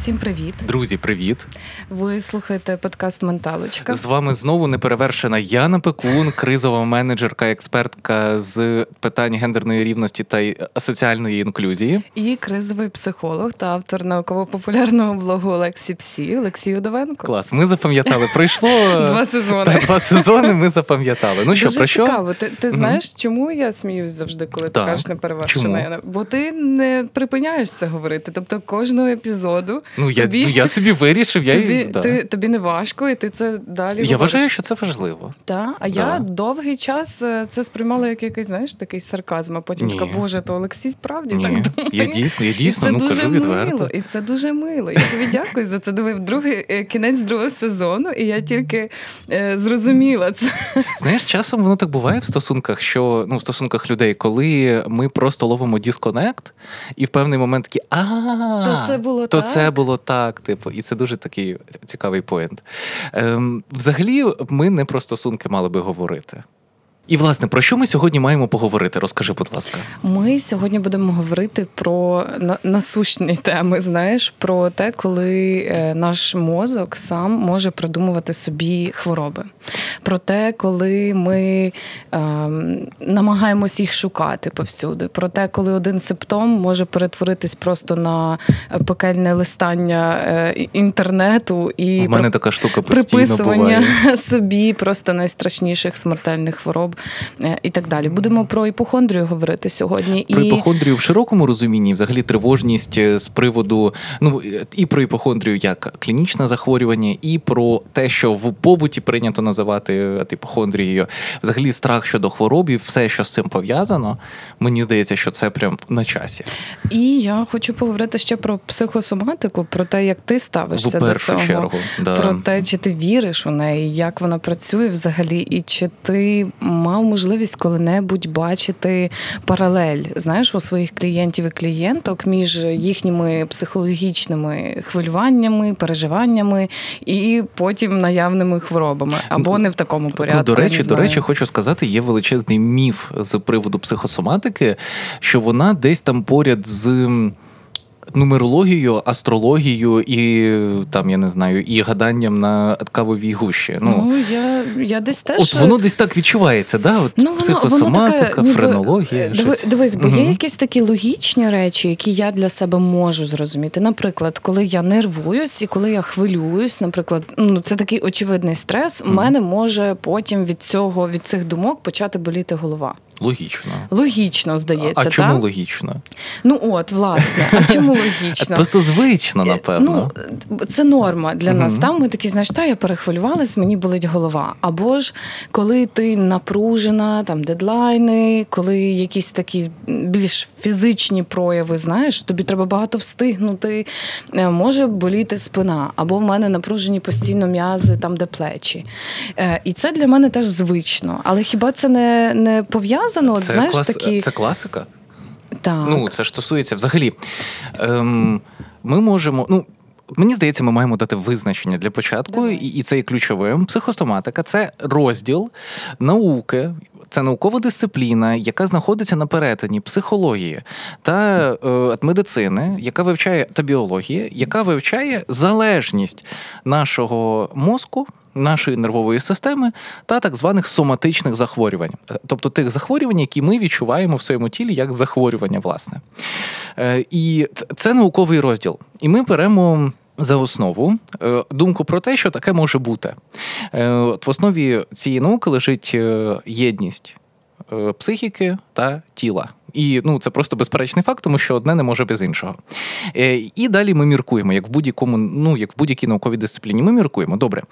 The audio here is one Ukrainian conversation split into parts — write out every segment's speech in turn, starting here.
Всім привіт! Друзі, привіт! Ви слухаєте подкаст Менталочка. З вами знову неперевершена Яна Пекун, кризова менеджерка, експертка з питань гендерної рівності та соціальної інклюзії. І кризовий психолог та автор науково-популярного блогу Олексій Псі, Олексій Удовенко. Клас, ми запам'ятали. Пройшло два сезони. Два сезони. Ми запам'ятали. Ну що Дуже про що? цікаво. Ти ти знаєш, чому я сміюсь завжди, коли так. ти кажеш неперевершена Яна? Бо ти не припиняєш це говорити. Тобто кожного епізоду. Ну я тобі, я собі вирішив. Я тобі, да. ти, тобі не важко, і ти це далі. Я говориш. вважаю, що це важливо. Так, а Да. я довгий час е, це сприймала як якийсь, знаєш, такий сарказм. А потім Ні. така, боже, то Олексій справді Ні, так думає. я дійсно, я дійсно і це ну дуже кажу відверто. мило, і це дуже мило. Я тобі дякую за це. Дивив другий е, кінець другого сезону, і я тільки е, зрозуміла це. Знаєш, часом воно так буває в стосунках, що ну в стосунках людей, коли ми просто ловимо дисконект, і в певний момент такі а То це було то так? це було так. Типу, і це дуже такий цікавий поєнт. Ем, взагалі, ми не про стосунки мали би говорити. І, власне, про що ми сьогодні маємо поговорити? Розкажи, будь ласка. Ми сьогодні будемо говорити про насущні теми. Знаєш, про те, коли е, наш мозок сам може придумувати собі хвороби. Про те, коли ми ем, намагаємось їх шукати повсюди. Про те, коли один симптом може перетворитись просто на пекельне листання е, інтернету і У мене така штука постійно приписування буває. собі просто найстрашніших смертельних хвороб е, і так далі. Будемо про іпохондрію говорити сьогодні. Про і іпохондрію в широкому розумінні, взагалі тривожність е, з приводу ну і про іпохондрію як клінічне захворювання, і про те, що в побуті прийнято називати е, іпохондрією, взагалі страх щодо хвороб і все, що з цим пов'язано. Мені здається, що це прям на часі. І я хочу поговорити ще про психосоматику, про те, як ти ставишся В до цього. чергу, да. Про те, чи ти віриш у неї, як вона працює взагалі, і чи ти мав можливість коли-небудь бачити паралель, знаєш, у своїх клієнтів і клієнток між їхніми психологічними хвилюваннями, переживаннями і потім наявними хворобами, або не в такому порядку. Ну, до речі, до речі, хочу сказати, є величезний міф з приводу психосоматики, що вона десь там поряд з. М, Нумерологією, астрологією і там я не знаю, і гаданням на кавовій гущі. Ну, Ну, я, я десь теж. от воно десь так відчувається, да? От Ну, воно, психосоматика, воно ніби, френологія. е, щось. Диви, дивись, бо Мгм. є якісь такі логічні речі, які я для себе можу зрозуміти. Наприклад, коли я нервуюсь і коли я хвилююсь, наприклад, ну це такий очевидний стрес, у мене може потім від цього від цих думок почати боліти голова. Логічно. Логічно, здається, а чому так? логічно? Ну от, власне, а чому логічно? Просто звично, напевно. Ну, це норма для нас. Там ми такі, знаєш, та я перехвилювалась, мені болить голова. Або ж коли ти напружена, там дедлайни, коли якісь такі більш фізичні прояви, знаєш, тобі треба багато встигнути, е, може боліти спина, або в мене напружені постійно м'язи, там де плечі. Е, І це для мене теж звично. Але хіба це не, не пов'язано? От, це, знаєш, клас... такі... це класика. Так. Ну, це ж стосується взагалі. Ем, ми можемо. Ну, Мені здається, ми маємо дати визначення для початку, Давай. і, і це є ключовим. Психостоматика це розділ науки, це наукова дисципліна, яка знаходиться на перетині психології та е, медицини, яка вивчає та біології, яка вивчає залежність нашого мозку. Нашої нервової системи та так званих соматичних захворювань, тобто тих захворювань, які ми відчуваємо в своєму тілі як захворювання, власне. Е, І це науковий розділ. І ми беремо за основу е, думку про те, що таке може бути. Е, От в основі цієї науки лежить е, єдність психіки та тіла. І ну, це просто безперечний факт, тому що одне не може без іншого. І далі ми міркуємо, як в будь-якому, ну як в будь-якій науковій дисципліні. Ми міркуємо. Добре.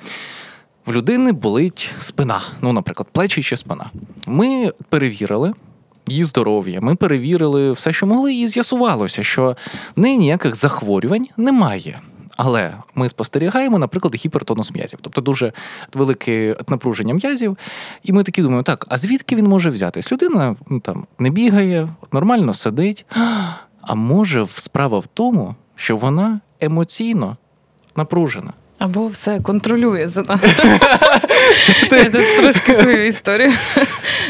В людини болить спина, ну, наприклад, плечі чи спина. Ми перевірили, її здоров'я. Ми перевірили все, що могли, і з'ясувалося, що в неї ніяких захворювань немає. Але ми спостерігаємо, наприклад, гіпертонус м'язів, тобто дуже велике напруження м'язів. І ми такі думаємо, так, а звідки він може взятись? Людина ну, там не бігає, нормально сидить. А може, справа в тому, що вона емоційно напружена. Або все контролює за нами. Я тут трошки свою історію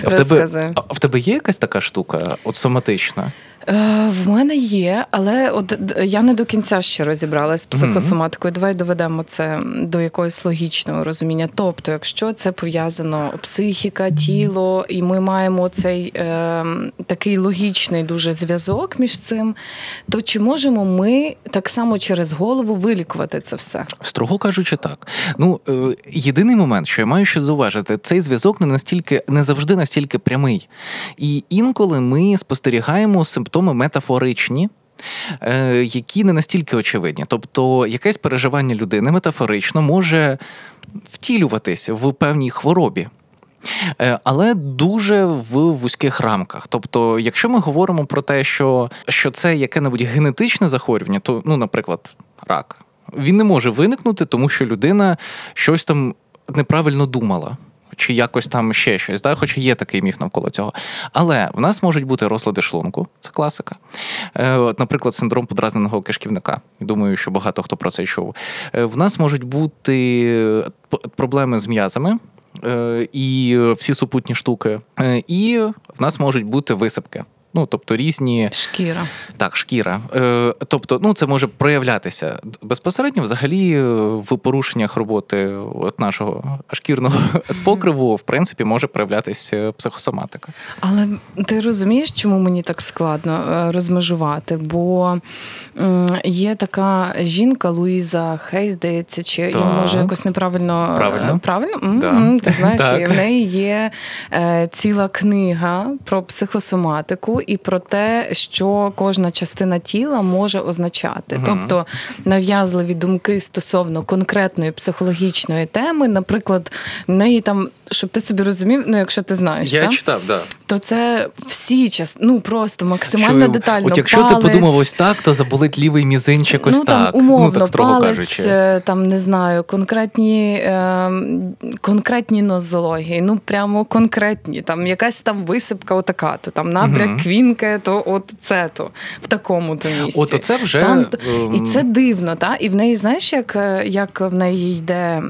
розказую. а в тебе є якась така штука, от соматична? Е, В мене є, але от я не до кінця ще розібралась з психосоматикою. Давай доведемо це до якогось логічного розуміння. Тобто, якщо це пов'язано психіка, тіло, і ми маємо цей е, такий логічний дуже зв'язок між цим, то чи можемо ми так само через голову вилікувати це все? Строго кажучи, так. Ну, е, єдиний момент, що я маю ще зауважити, цей зв'язок не настільки не завжди настільки прямий. І інколи ми спостерігаємо симптоми метафоричні. е, Які не настільки очевидні, тобто якесь переживання людини метафорично може втілюватись в певній хворобі, Е, але дуже в вузьких рамках. Тобто, якщо ми говоримо про те, що, що це яке-небудь генетичне захворювання, то, ну, наприклад, рак, він не може виникнути, тому що людина щось там неправильно думала. Чи якось там ще щось, да? хоча є такий міф навколо цього. Але в нас можуть бути розлади шлунку, це класика. Е, наприклад, синдром подразненого кишківника. Думаю, що багато хто про це чув. Е, в нас можуть бути п- проблеми з м'язами, е, і всі супутні штуки. Е, І в нас можуть бути висипки. Ну, тобто різні Шкіра. так, шкіра. Е, тобто, ну це може проявлятися безпосередньо взагалі е, в порушеннях роботи от нашого шкірного покриву, в принципі, може проявлятися психосоматика. Але ти розумієш, чому мені так складно е, розмежувати? Бо є така жінка Луїза Хей, здається, чи я може якось неправильно Правильно. е, правильно? Да. Ти знаєш, Так. в неї є ціла книга про психосоматику і про те, що кожна частина тіла може означати. Мгм. Тобто нав'язливі думки стосовно конкретної психологічної теми, наприклад, в неї там, щоб ти собі розумів, ну якщо ти знаєш, Я так? читав, да. то це всі час, ну просто максимально Що, детально. От якщо палець, ти подумав ось так, то заболить лівий мізинчик ось ну, там, так. умовно, ну, так строго палець, кажучи. е, там не знаю, конкретні, е, конкретні нозології, ну прямо конкретні. Там якась там висипка, отака, то там набряк Мгм. Квінке, то от це то в такому то місці. От оце вже Там, ем, і це дивно, та? І в неї, знаєш, як, е, як в неї йде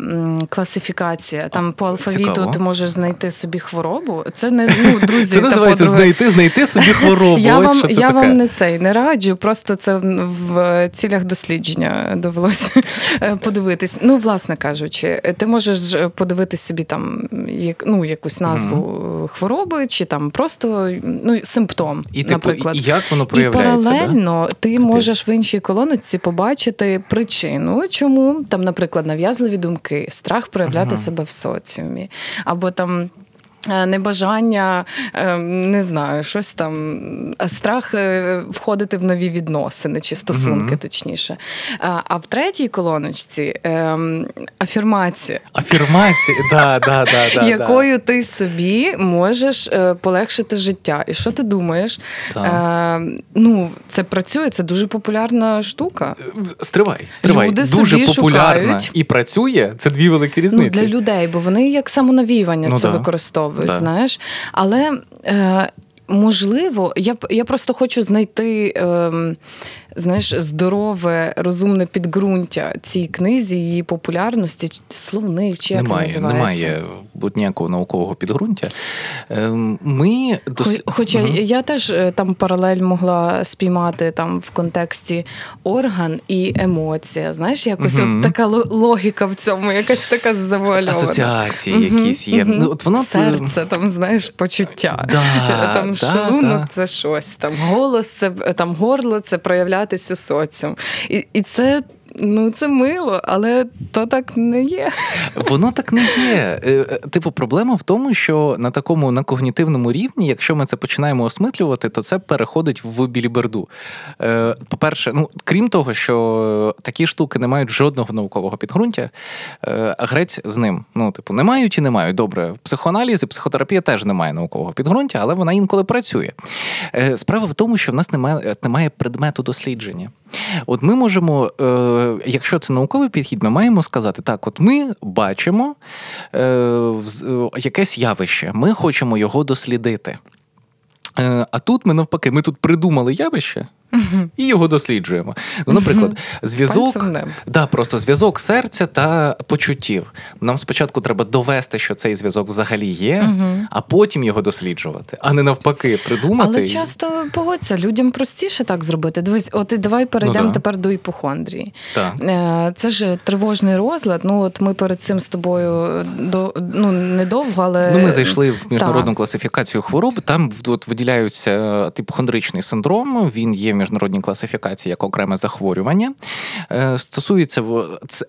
класифікація? Там по алфавіту цікаво. ти можеш знайти собі хворобу. Це не ну, друзі, це називається подруги. знайти, знайти собі хворобу. Я ось вам, що це я таке. вам не цей не раджу, просто це в- цілях дослідження довелося е, подивитись. Ну, власне кажучи, ти можеш подивитись собі там як, ну, якусь назву хвороби, чи там просто ну, симптом, І, типу, наприклад. і як воно І проявляється? да? ти Капець. можеш в іншій колоночці побачити причину, чому там, наприклад, нав'язливі думки, страх проявляти Ага. себе в соціумі, або там. Е, Небажання, е, не знаю, щось там, е, страх входити в нові відносини чи стосунки, Мгм. точніше. А, в третій колоночці ем, афірмація, да, да, да, якою ти собі можеш полегшити життя. І що ти думаєш? Так. Ну, це працює, це дуже популярна штука. Стривай, стривай. Люди Дуже популярна шукають. і працює. Це дві великі Ну, різниці. для людей, бо вони як самонавіювання Ну це да. Використовують, Да. знаєш. Але е, можливо, я я просто хочу знайти. Е, Знаєш, здорове, розумне підґрунтя цій книзі, її популярності, словник чи як немає, називається. немає будь ніякого наукового підґрунтя. Ем, Ми дос... Хоча Мгм. я теж е, там паралель могла спіймати там в контексті орган і емоція. Знаєш, якось Мгм. от така ло- логіка в цьому, якась така завуальована. асоціації Мгм, якісь є. Ну, от воно Серце, там, знаєш, почуття. Да, там да, шлунок да. це щось, там голос, це там горло, це проявлятись у соціум. І, і це. Ну, це мило, але то так не є. Воно так не є. Е, е, Типу, проблема в тому, що на такому на когнітивному рівні, якщо ми це починаємо осмислювати, то це переходить в біліберду. Е, По-перше, ну крім того, що такі штуки не мають жодного наукового підґрунтя, грець з ним. Ну, типу, не мають і не мають. Добре, психоаналіз і психотерапія теж не має наукового підґрунтя, але вона інколи працює. Справа в тому, що в нас немає, немає предмету дослідження. От ми можемо, якщо це науковий підхід, ми маємо сказати, так, от ми бачимо е, е, якесь явище, ми хочемо його дослідити. Е, а тут ми навпаки, ми тут придумали явище. І його досліджуємо. Ну, наприклад, зв'язок, да, просто зв'язок серця та почуттів. Нам спочатку треба довести, що цей зв'язок взагалі є, а потім його досліджувати, а не навпаки, придумати. Але і- часто погодься, людям простіше так зробити. Дивись, от і давай перейдемо Ну да. тепер до іпохондрії. Так. Е, Це ж тривожний розлад. Ну от ми перед цим з тобою до ну недовго, але Ну, ми зайшли в міжнародну Так. класифікацію хвороб. Там от, виділяються е, типохондричний синдром. Він є в міжнародній класифікації як окреме захворювання. Е, Стосується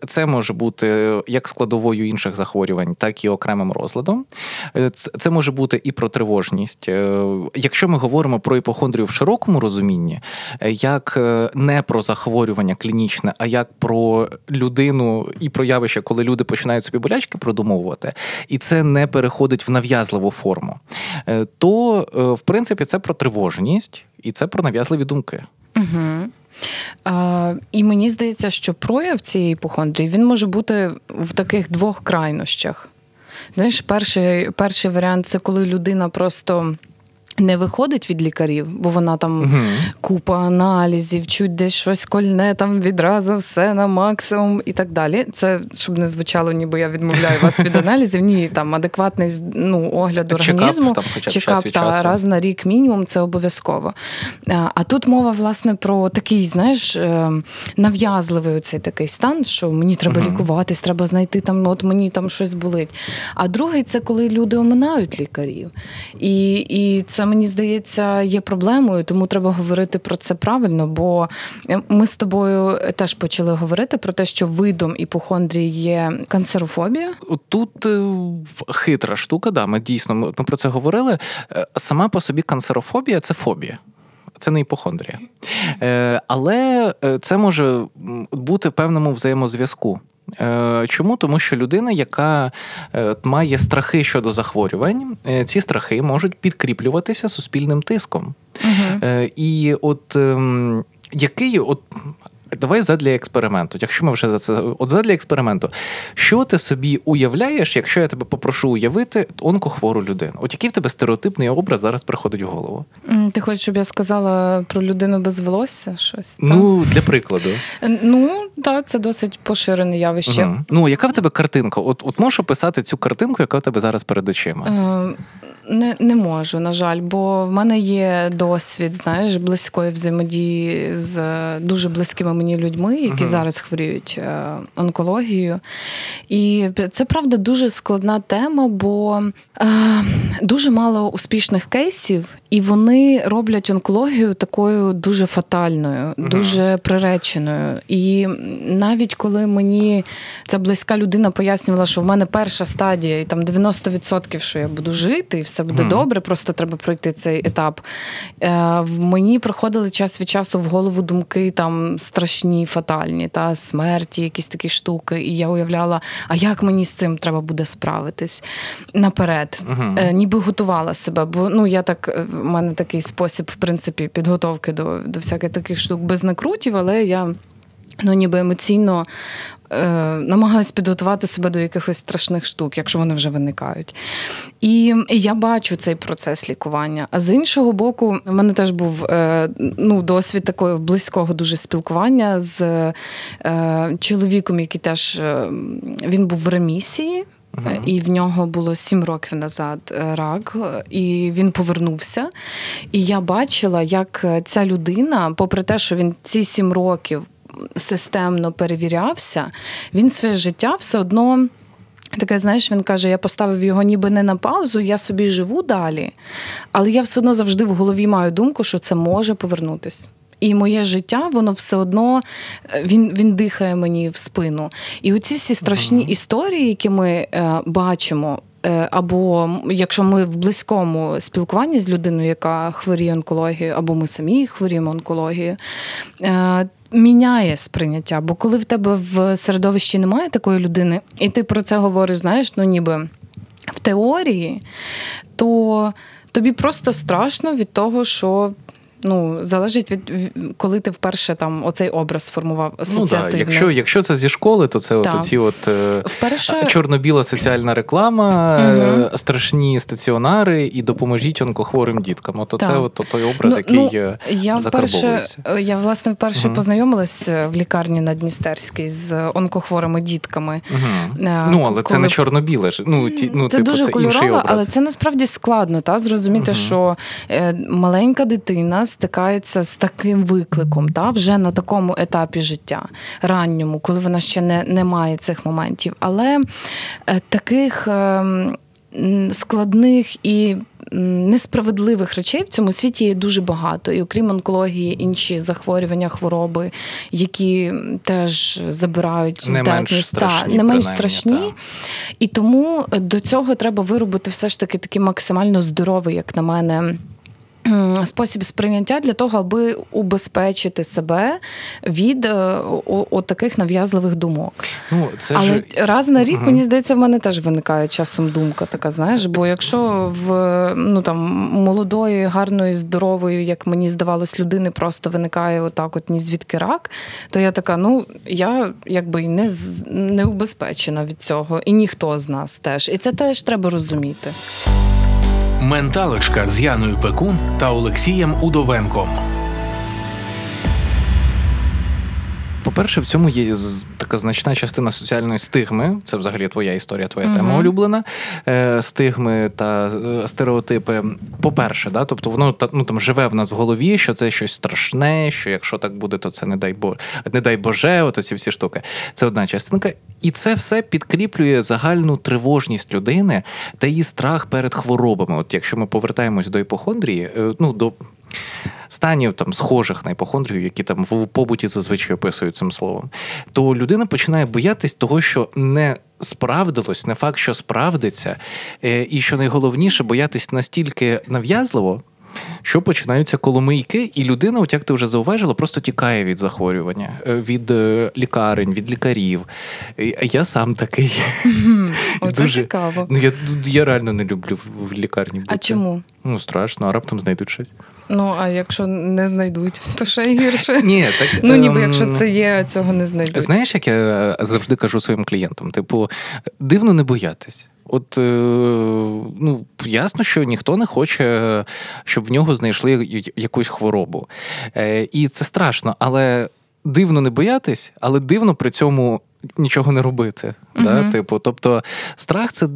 це, може бути як складовою інших захворювань, так і окремим розладом. Е, Це, може бути і про тривожність. Е, Якщо ми говоримо про іпохондрію в широкому розумінні, як не про захворювання клінічне, а як про людину і про явище, коли люди починають собі болячки продумовувати, і це не переходить в нав'язливу форму, то в принципі це про тривожність і це про нав'язливі думки. Угу. А, і мені здається, що прояв цієї іпохондрії він може бути в таких двох крайнощах. Знаєш, перший, перший варіант це коли людина просто. Не виходить від лікарів, бо вона там Мгм. купа аналізів, чуть десь щось кольне, там відразу все на максимум і так далі. Це щоб не звучало, ніби я відмовляю вас від аналізів. Ні, там адекватний ну, огляд організму, чекап та раз на рік мінімум, це обов'язково. А, А тут мова, власне, про такий, знаєш, е, нав'язливий оцей такий стан, що мені треба Мгм. лікуватись, треба знайти там, от мені там щось болить. А другий це коли люди оминають лікарів. І, і це мені здається є проблемою, тому треба говорити про це правильно. Бо ми з тобою теж почали говорити про те, що видом іпохондрії є канцерофобія. Тут е, хитра штука, да, ми дійсно ми, про це говорили. Е, Сама по собі канцерофобія це фобія. Це не іпохондрія. Е, але це може бути в певному взаємозв'язку. Е, Чому? Тому що людина, яка е, має страхи щодо захворювань, е, ці страхи можуть підкріплюватися суспільним тиском. Угу. І от ем, який от. Давай задля експерименту. Якщо ми вже за це от задля експерименту, що ти собі уявляєш, якщо я тебе попрошу уявити онкохвору людину? От який в тебе стереотипний образ зараз приходить в голову? Ти хочеш, щоб я сказала про людину без волосся? Щось так? Ну, для прикладу. Ну так, це досить поширене явище. Мгм. Ну, яка в тебе картинка? От, от можеш описати цю картинку, яка в тебе зараз перед очима? Е, Не, не можу, на жаль, бо в мене є досвід, знаєш, близької взаємодії з е, дуже близькими мені людьми, які Мгм. зараз хворіють е, онкологією. І це правда дуже складна тема, бо е, дуже мало успішних кейсів, і вони роблять онкологію такою дуже фатальною, дуже приреченою. І навіть коли мені ця близька людина пояснювала, що в мене перша стадія, і там 90% що я буду жити, і все буде добре, просто треба пройти цей етап. Е, в мені приходили час від часу в голову думки там страшні, фатальні, та смерті, якісь такі штуки. І я уявляла, а як мені з цим треба буде справитись наперед. Е, ніби готувала себе, бо ну я так, е, в мене такий спосіб, в принципі, підготовки до, до всяких таких штук без накрутів, але я ну, ніби емоційно е, намагаюся підготувати себе до якихось страшних штук, якщо вони вже виникають. І, і я бачу цей процес лікування. А з іншого боку, в мене теж був е, ну, досвід такого близького дуже спілкування з е, чоловіком, який теж е, він був в ремісії. Мгм. І в нього було сім років назад е, рак, е, і він повернувся. І я бачила, як е, ця людина, попри те, що він ці сім років системно перевірявся, він своє життя все одно. Таке, знаєш, він каже: я поставив його ніби не на паузу, я собі живу далі, але я все одно завжди в голові маю думку, що це може повернутись. І моє життя, воно все одно е, він, він дихає мені в спину. І оці всі страшні історії, які ми е, бачимо. е, Або якщо ми в близькому спілкуванні з людиною, яка хворіє онкологією, або ми самі хворіємо онкологією, е, міняє сприйняття. Бо коли в тебе в середовищі немає такої людини, і ти про це говориш, знаєш, ну ніби в теорії, то тобі просто страшно від того, що. Ну, залежить від коли ти вперше там оцей образ сформував Ну так, якщо, якщо це зі школи, то це от оці от е, Вперше чорно-біла соціальна реклама, е, страшні стаціонари і допоможіть онкохворим діткам. От це от той образ, Ну, який ну, я вперше, е, я власне вперше Мгм. познайомилась в лікарні на Дністерській з онкохворими дітками. Угу. Ну, але це не чорно-біле ж. Ну, ті, ну, це типу, дуже це інший образ. але це насправді складно. Та зрозуміти, що е, маленька дитина стикається з таким викликом, та вже на такому етапі життя, ранньому, коли вона ще не, не має цих моментів. Але е, таких е, складних і несправедливих речей в цьому світі є дуже багато. І окрім онкології, інші захворювання, хвороби, які теж забирають Не менш здатність та, не менш страшні. та. І тому до цього треба виробити все ж таки такий максимально здоровий, як на мене. Спосіб сприйняття для того, аби убезпечити себе від е, о- о- таких нав'язливих думок. Ну, це Але ж... раз на рік, мені здається, в мене теж виникає часом думка така, знаєш, бо якщо в ну там молодої, гарної, здорової, як мені здавалось, людини просто виникає отак, от ні звідки рак, то я така, ну я якби не, не убезпечена від цього, і ніхто з нас теж. І це теж треба розуміти. Менталочка з Яною Пекун та Олексієм Удовенком. По-перше, в цьому є така значна частина соціальної стигми. Це взагалі твоя історія, твоя Мгм. тема улюблена. Е, стигми та е, стереотипи. По-перше, да, тобто воно та- ну, там живе в нас в голові, що це щось страшне, що якщо так буде, то це не дай Боже, не дай Боже, от ці всі штуки. Це одна частинка. І це все підкріплює загальну тривожність людини та її страх перед хворобами. От якщо ми повертаємось до іпохондрії, е, ну до станів там схожих на іпохондрію, які там в побуті зазвичай описують цим словом, то людина починає боятись того, що не справдилось, не факт, що справдиться, е, і що найголовніше, боятись настільки нав'язливо. Що починаються коломийки, і людина, от як ти вже зауважила, просто тікає від захворювання, е, від е, лікарень, від лікарів. Я сам такий. Дуже- цікаво. Ну я, я реально не люблю в- лікарні бути. А чому? Ну страшно, а раптом знайдуть щось. Ну а якщо не знайдуть, то ще й гірше. Ні, так Ну ніби ем, якщо це є, цього не знайдуть. Знаєш, як я завжди кажу своїм клієнтам: типу, дивно не боятись. От е, ну ясно, що ніхто не хоче, щоб в нього знайшли якусь хворобу. Е, і це страшно, але дивно не боятись, але дивно при цьому. Нічого не робити, да? Типу, тобто страх, це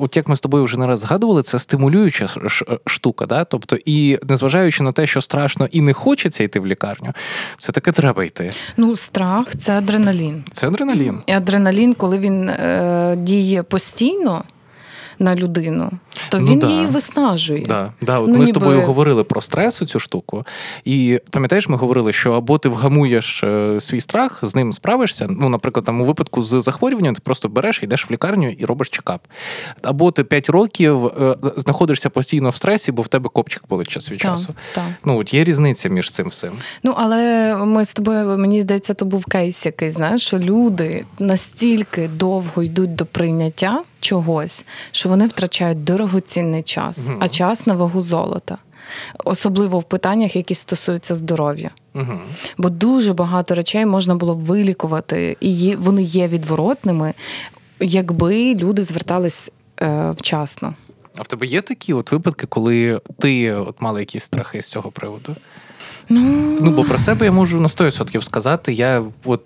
от як ми з тобою вже не раз згадували, це стимулююча ш- штука. Да? Тобто, і незважаючи на те, що страшно і не хочеться йти в лікарню, все таки треба йти. Ну, страх це адреналін. Це адреналін. І адреналін, коли він е, діє постійно на людину, то Ну він да. її виснажує. Да, да, от Ну, ми з тобою говорили про стрес цю штуку, і пам'ятаєш, ми говорили, що або ти вгамуєш е, свій страх, з ним справишся. Ну, наприклад, там у випадку з захворюванням ти просто береш, йдеш в лікарню і робиш чекап. Або ти 5 років е, знаходишся постійно в стресі, бо в тебе копчик болить час від часу. так. Ну, от є різниця між цим всім. Ну, але ми з тобою, мені здається, то був кейс який, знаєш, що люди настільки довго йдуть до прийняття чогось, що вони втрачають дорогоцінний час, Мгм. а час на вагу золота. Особливо в питаннях, які стосуються здоров'я. Угу. Бо дуже багато речей можна було б вилікувати, і є, вони є відворотними, якби люди звертались е, вчасно. А в тебе є такі от випадки, коли ти от мала якісь страхи з цього приводу? Ну, Ну, бо про себе я можу на 100% сказати. Я от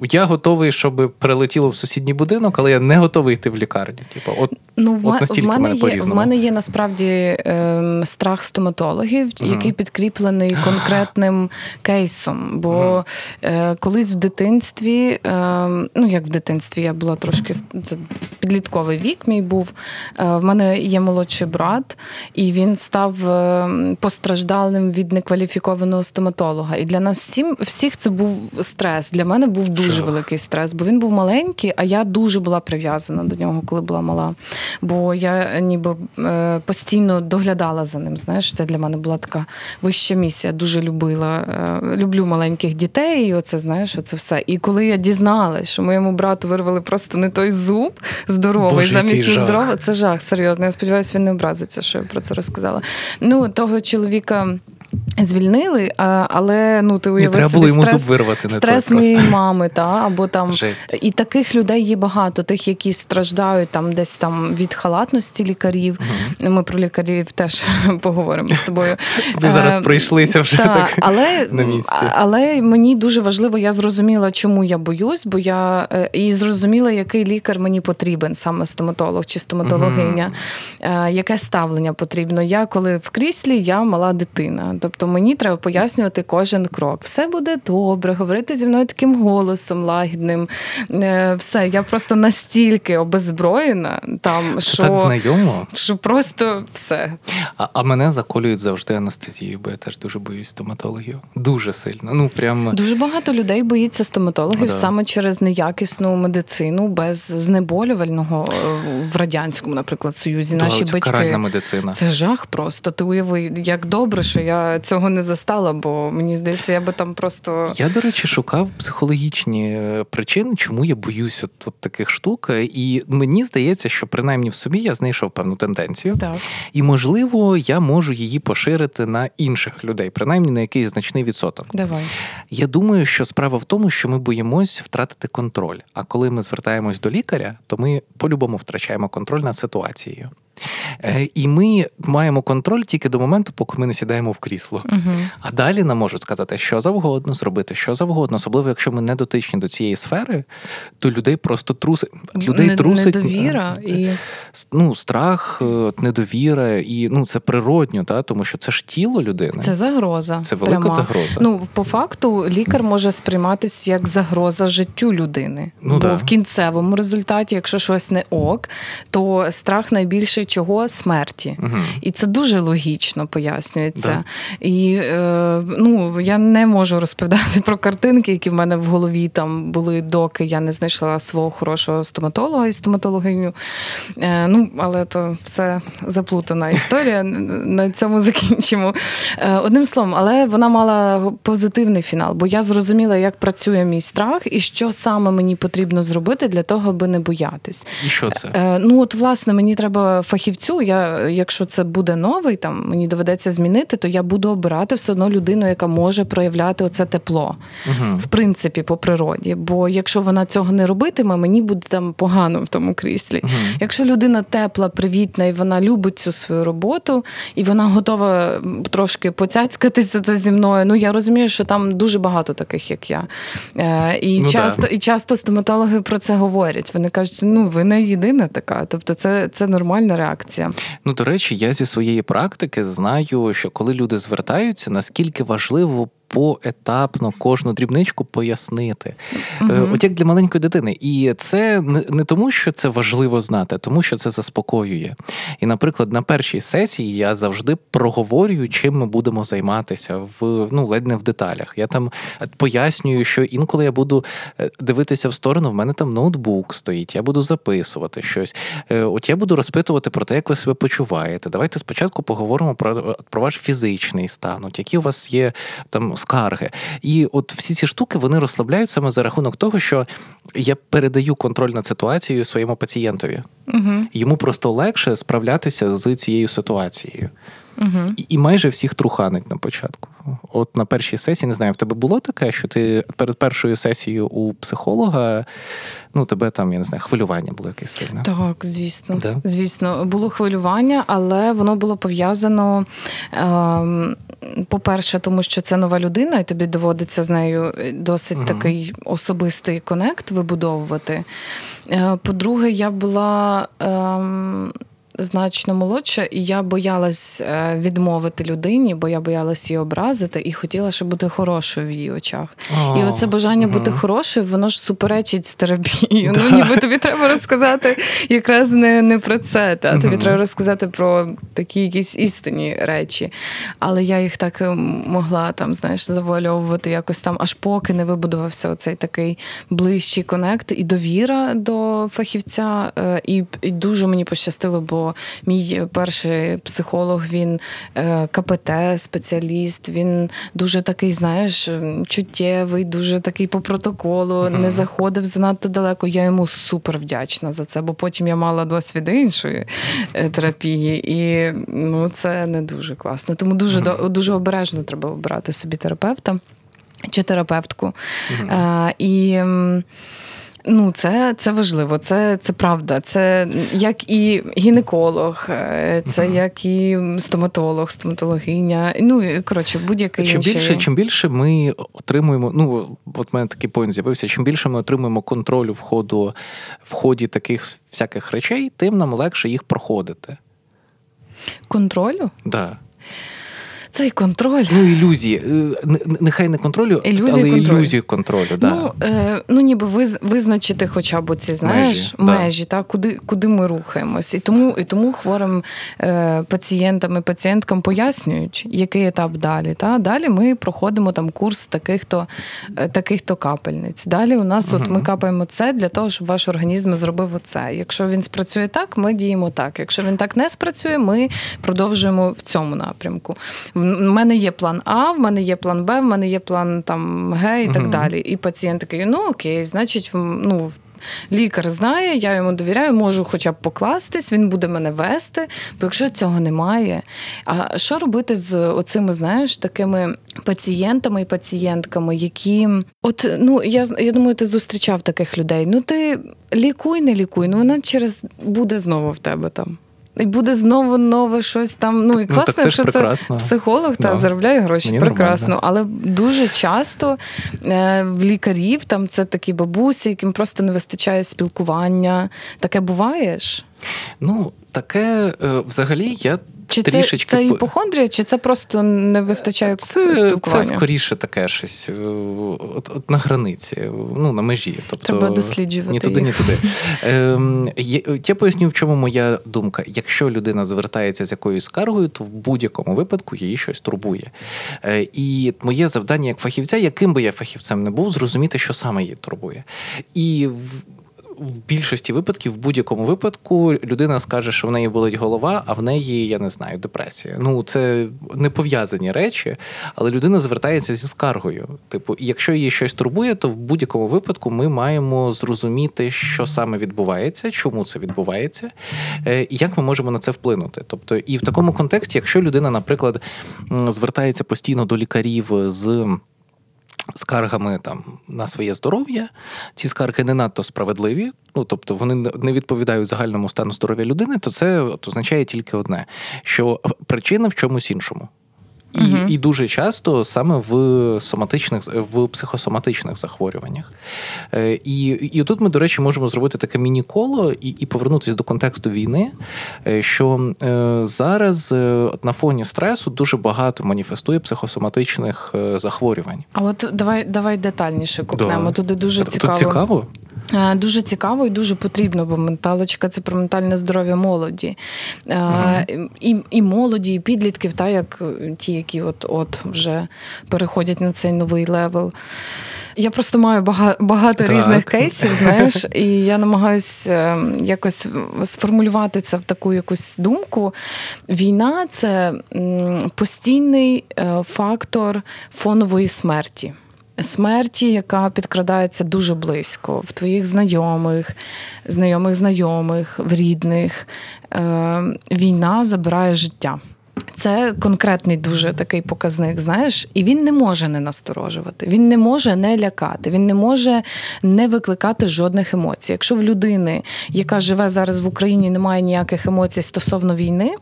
я готовий, щоб прилетіло в сусідній будинок, але я не готовий йти в лікарню. Типу, от Ну, в, От настільки в мене мене є в мене є насправді ем, страх стоматологів, який підкріплений конкретним кейсом. Бо е, колись в дитинстві, ем, ну як в дитинстві, я була трошки це підлітковий вік, мій був. Е, в мене є молодший брат, і він став ем, постраждалим від некваліфікованого стоматолога. І для нас всім всіх це був стрес. Для мене був дуже Жах. великий стрес, бо він був маленький, а я дуже була прив'язана до нього, коли була мала. Бо я ніби е, постійно доглядала за ним. Знаєш, це для мене була така вища місія. Дуже любила. е, люблю маленьких дітей, і оце знаєш, оце все. І коли я дізналась, що моєму брату вирвали просто не той зуб здоровий, Боже, замість нездорового, це жах, серйозно. Я сподіваюся, він не образиться, що я про це розказала. Ну, того чоловіка. Звільнили, але ну ти не уяви треба собі було йому стрес, вирвати. Не стрес моєї мами, та або там Жесть. і таких людей є багато, тих, які страждають там десь там від халатності лікарів. Ми про лікарів теж поговоримо з тобою. Ви зараз Е, пройшлися вже та, так але, на місці. але мені дуже важливо, я зрозуміла, чому я боюсь, бо я е, і зрозуміла, який лікар мені потрібен, саме стоматолог чи стоматологиня, е, яке ставлення потрібно. Я коли в кріслі, я мала дитина. Тобто мені треба пояснювати кожен крок. Все буде добре, говорити зі мною таким голосом лагідним. Е, Все, я просто настільки обезброєна, там що. так знайомо. Що просто все. А, а мене заколюють завжди анестезією, бо я теж дуже боюсь стоматологів. Дуже сильно. Ну прям Дуже багато людей боїться стоматологів да. саме через неякісну медицину без знеболювального е, в радянському, наприклад, союзі. Наші оця батьки каральна медицина. це жах просто. Ти уяви, як добре, що я цього не застала, бо мені здається, я би там просто Я, до речі, шукав психологічні е, причини, чому я боюсь от, от таких штук. І мені здається, що принаймні в собі я знайшов певну тенденцію. так. І, можливо, я можу її поширити на інших людей, принаймні на якийсь значний відсоток. Давай. Я думаю, що справа в тому, що ми боїмось втратити контроль. А коли ми звертаємось до лікаря, то ми по-любому втрачаємо контроль над ситуацією. Е, І ми маємо контроль тільки до моменту, поки ми не сідаємо в крісло. Угу. А далі нам можуть сказати, що завгодно, зробити що завгодно, особливо якщо ми не дотичні до цієї сфери, то людей просто трусить. Людей Не- трусить недовіра е, і ну, страх, е, недовіра, і ну це природньо, та тому що це ж тіло людини. це загроза. Це велика пряма. загроза. Ну, по факту, лікар може сприйматися як загроза життю людини. Ну, Бо да. в кінцевому результаті, якщо щось не ок, то страх чого смерті. Угу. І це дуже логічно пояснюється. І е, ну, я не можу розповідати про картинки, які в мене в голові там були, доки я не знайшла свого хорошого стоматолога і стоматологиню. Е, ну, але то все заплутана історія. На цьому закінчимо. Е, одним словом, але вона мала позитивний фінал, бо я зрозуміла, як працює мій страх і що саме мені потрібно зробити для того, аби не боятись. І що це? Е, ну, от, власне, мені треба фахівцю. Я, якщо це буде новий, там мені доведеться змінити, то я буду обирати все одно людину, яка може проявляти оце тепло, Угу. в принципі, по природі. Бо якщо вона цього не робитиме, мені буде там погано в тому кріслі. Угу. Якщо людина тепла, привітна, і вона любить цю свою роботу, і вона готова трошки поцяцькатись оце зі мною. Ну я розумію, що там дуже багато таких, як я. Е, і, Ну, часто, да. і часто стоматологи про це говорять. Вони кажуть, ну ви не єдина така. Тобто, це, це нормальна реакція. Ну, до речі, я зі своєї практики знаю, що коли люди звертаються, наскільки важливо поетапно кожну дрібничку пояснити. Мгм. От як для маленької дитини. І це не, тому, що це важливо знати, а тому що це заспокоює. І, наприклад, на першій сесії я завжди проговорюю, чим ми будемо займатися в ну ледь не в деталях. Я там пояснюю, що інколи я буду е, дивитися в сторону, в мене там ноутбук стоїть, я буду записувати щось. Е, От я буду розпитувати про те, як ви себе почуваєте. Давайте спочатку поговоримо про, про ваш фізичний стан, от які у вас є там скарги. І от всі ці штуки вони розслабляють саме за рахунок того, що я передаю контроль над ситуацією своєму пацієнтові. Угу. Йому просто легше справлятися з цією ситуацією. Угу. І, і майже всіх труханить на початку. От на першій сесії, не знаю, в тебе було таке, що ти перед першою сесією у психолога, ну, тебе там, я не знаю, хвилювання було якесь сильне. Так, звісно. Да? Звісно, було хвилювання, але воно було пов'язано. Ем, по-перше, тому що це нова людина, і тобі доводиться з нею досить Мгм. такий особистий конект вибудовувати. Е, По-друге, я була. Ем, Значно молодша, і я боялась е, відмовити людині, бо я боялась її образити і хотіла, щоб бути хорошою в її очах. О, І оце бажання бути мгм. хорошою, воно ж суперечить з терапією. Ну ніби тобі треба розказати якраз не, не про це, та тобі треба розказати про такі якісь істинні речі. Але я їх так е, могла там, знаєш, завуальовувати якось там, аж поки не вибудувався оцей такий ближчий конект і довіра до фахівця. Е, І, і дуже мені пощастило, бо мій перший психолог, він е, КПТ, спеціаліст, він дуже такий, знаєш, чуттєвий, дуже такий по протоколу, Мгм. не заходив занадто далеко. Я йому супер вдячна за це, бо потім я мала досвід іншої е, терапії, і ну, це не дуже класно. Тому дуже, до- дуже обережно треба обирати собі терапевта чи терапевтку. Мгм. Е, і ну, це, це важливо, це, це правда. Це як і гінеколог, е, це Мгм. як і стоматолог, стоматологиня. Ну, коротше, будь-який Чим інший. більше, чим більше ми отримуємо, ну от в мене такий поінт з'явився, чим більше ми отримуємо контролю в ходу в ході таких всяких речей, тим нам легше їх проходити. Контролю? Да. Цей контроль. Ну, ілюзії. Е, Нехай не контролю, Ілюзії але контролю. ілюзію контролю. Да. Ну, е, ну ніби виз, визначити хоча б ці знаєш Межі, межі, да. та, куди, куди ми рухаємось. І тому, і тому хворим е, пацієнтам і пацієнткам пояснюють, який етап далі. Та? Далі ми проходимо там курс таких-то, е, таких-то капельниць. Далі у нас от ми капаємо це для того, щоб ваш організм зробив оце. Якщо він спрацює так, ми діємо так. Якщо він так не спрацює, ми продовжуємо в цьому напрямку. В мене є план А, в мене є план Б, в мене є план там Г і так далі. І пацієнт такий, ну окей, значить, ну. Лікар знає, я йому довіряю, можу хоча б покластись, він буде мене вести. Бо якщо цього немає, а що робити з оцими, знаєш, такими пацієнтами і пацієнтками, які от ну я я думаю, ти зустрічав таких людей. Ну ти лікуй, не лікуй, ну вона через буде знову в тебе там. І буде знову нове щось там. Ну і Ну, класно, так це якщо якщо це психолог та Да. заробляє гроші. Мені прекрасно. нормально. Але дуже часто е, в лікарів там це такі бабусі, яким просто не вистачає спілкування. Таке буває ж? Ну, таке е, взагалі я Чи це, трішечки. це по- іпохондрія, чи це просто не вистачає Це, спілкування? це скоріше таке щось е, от, от на границі, ну на межі. Тобто, Треба досліджувати Ні туди, ні туди. Ем, є- я поясню, в чому моя думка. Якщо людина звертається з якоюсь скаргою, то в будь-якому випадку її щось турбує. Е, І моє завдання як фахівця, яким би я фахівцем не був, зрозуміти, що саме її турбує. І в більшості випадків, в будь-якому випадку, людина скаже, що в неї болить голова, а в неї, я не знаю, депресія. Ну, це не пов'язані речі, але людина звертається зі скаргою. Типу, якщо її щось турбує, то в будь-якому випадку ми маємо зрозуміти, що саме відбувається, чому це відбувається, е, і як ми можемо на це вплинути. Тобто, і в такому контексті, якщо людина, наприклад, звертається постійно до лікарів з скаргами там на своє здоров'я. Ці скарги не надто справедливі, ну тобто вони не відповідають загальному стану здоров'я людини, то це означає тільки одне: що причина в чомусь іншому. І, Мгм. і дуже часто саме в соматичних в психосоматичних захворюваннях. Е, І, і тут ми, до речі, можемо зробити таке міні-коло і, і повернутися до контексту війни, е, що е, зараз на фоні стресу дуже багато маніфестує психосоматичних захворювань. А от давай, давай детальніше купнемо. Да. Туди дуже Тут цікаво. Е, Дуже цікаво і дуже потрібно, бо менталочка це про ментальне здоров'я молоді. Е, І, і молоді, і підлітків, та як е, ті, які от от вже переходять на цей новий level. Я просто маю бага- багато Так. різних кейсів, знаєш, і я намагаюся якось сформулювати це в таку якусь думку. Війна це постійний е, фактор фонової смерті. Смерті, яка підкрадається дуже близько в твоїх знайомих, знайомих знайомих, в рідних. Е, війна забирає життя. Це конкретний дуже такий показник, знаєш, і він не може не насторожувати, він не може не лякати, він не може не викликати жодних емоцій. Якщо в людини, яка живе зараз в Україні, немає ніяких емоцій стосовно війни,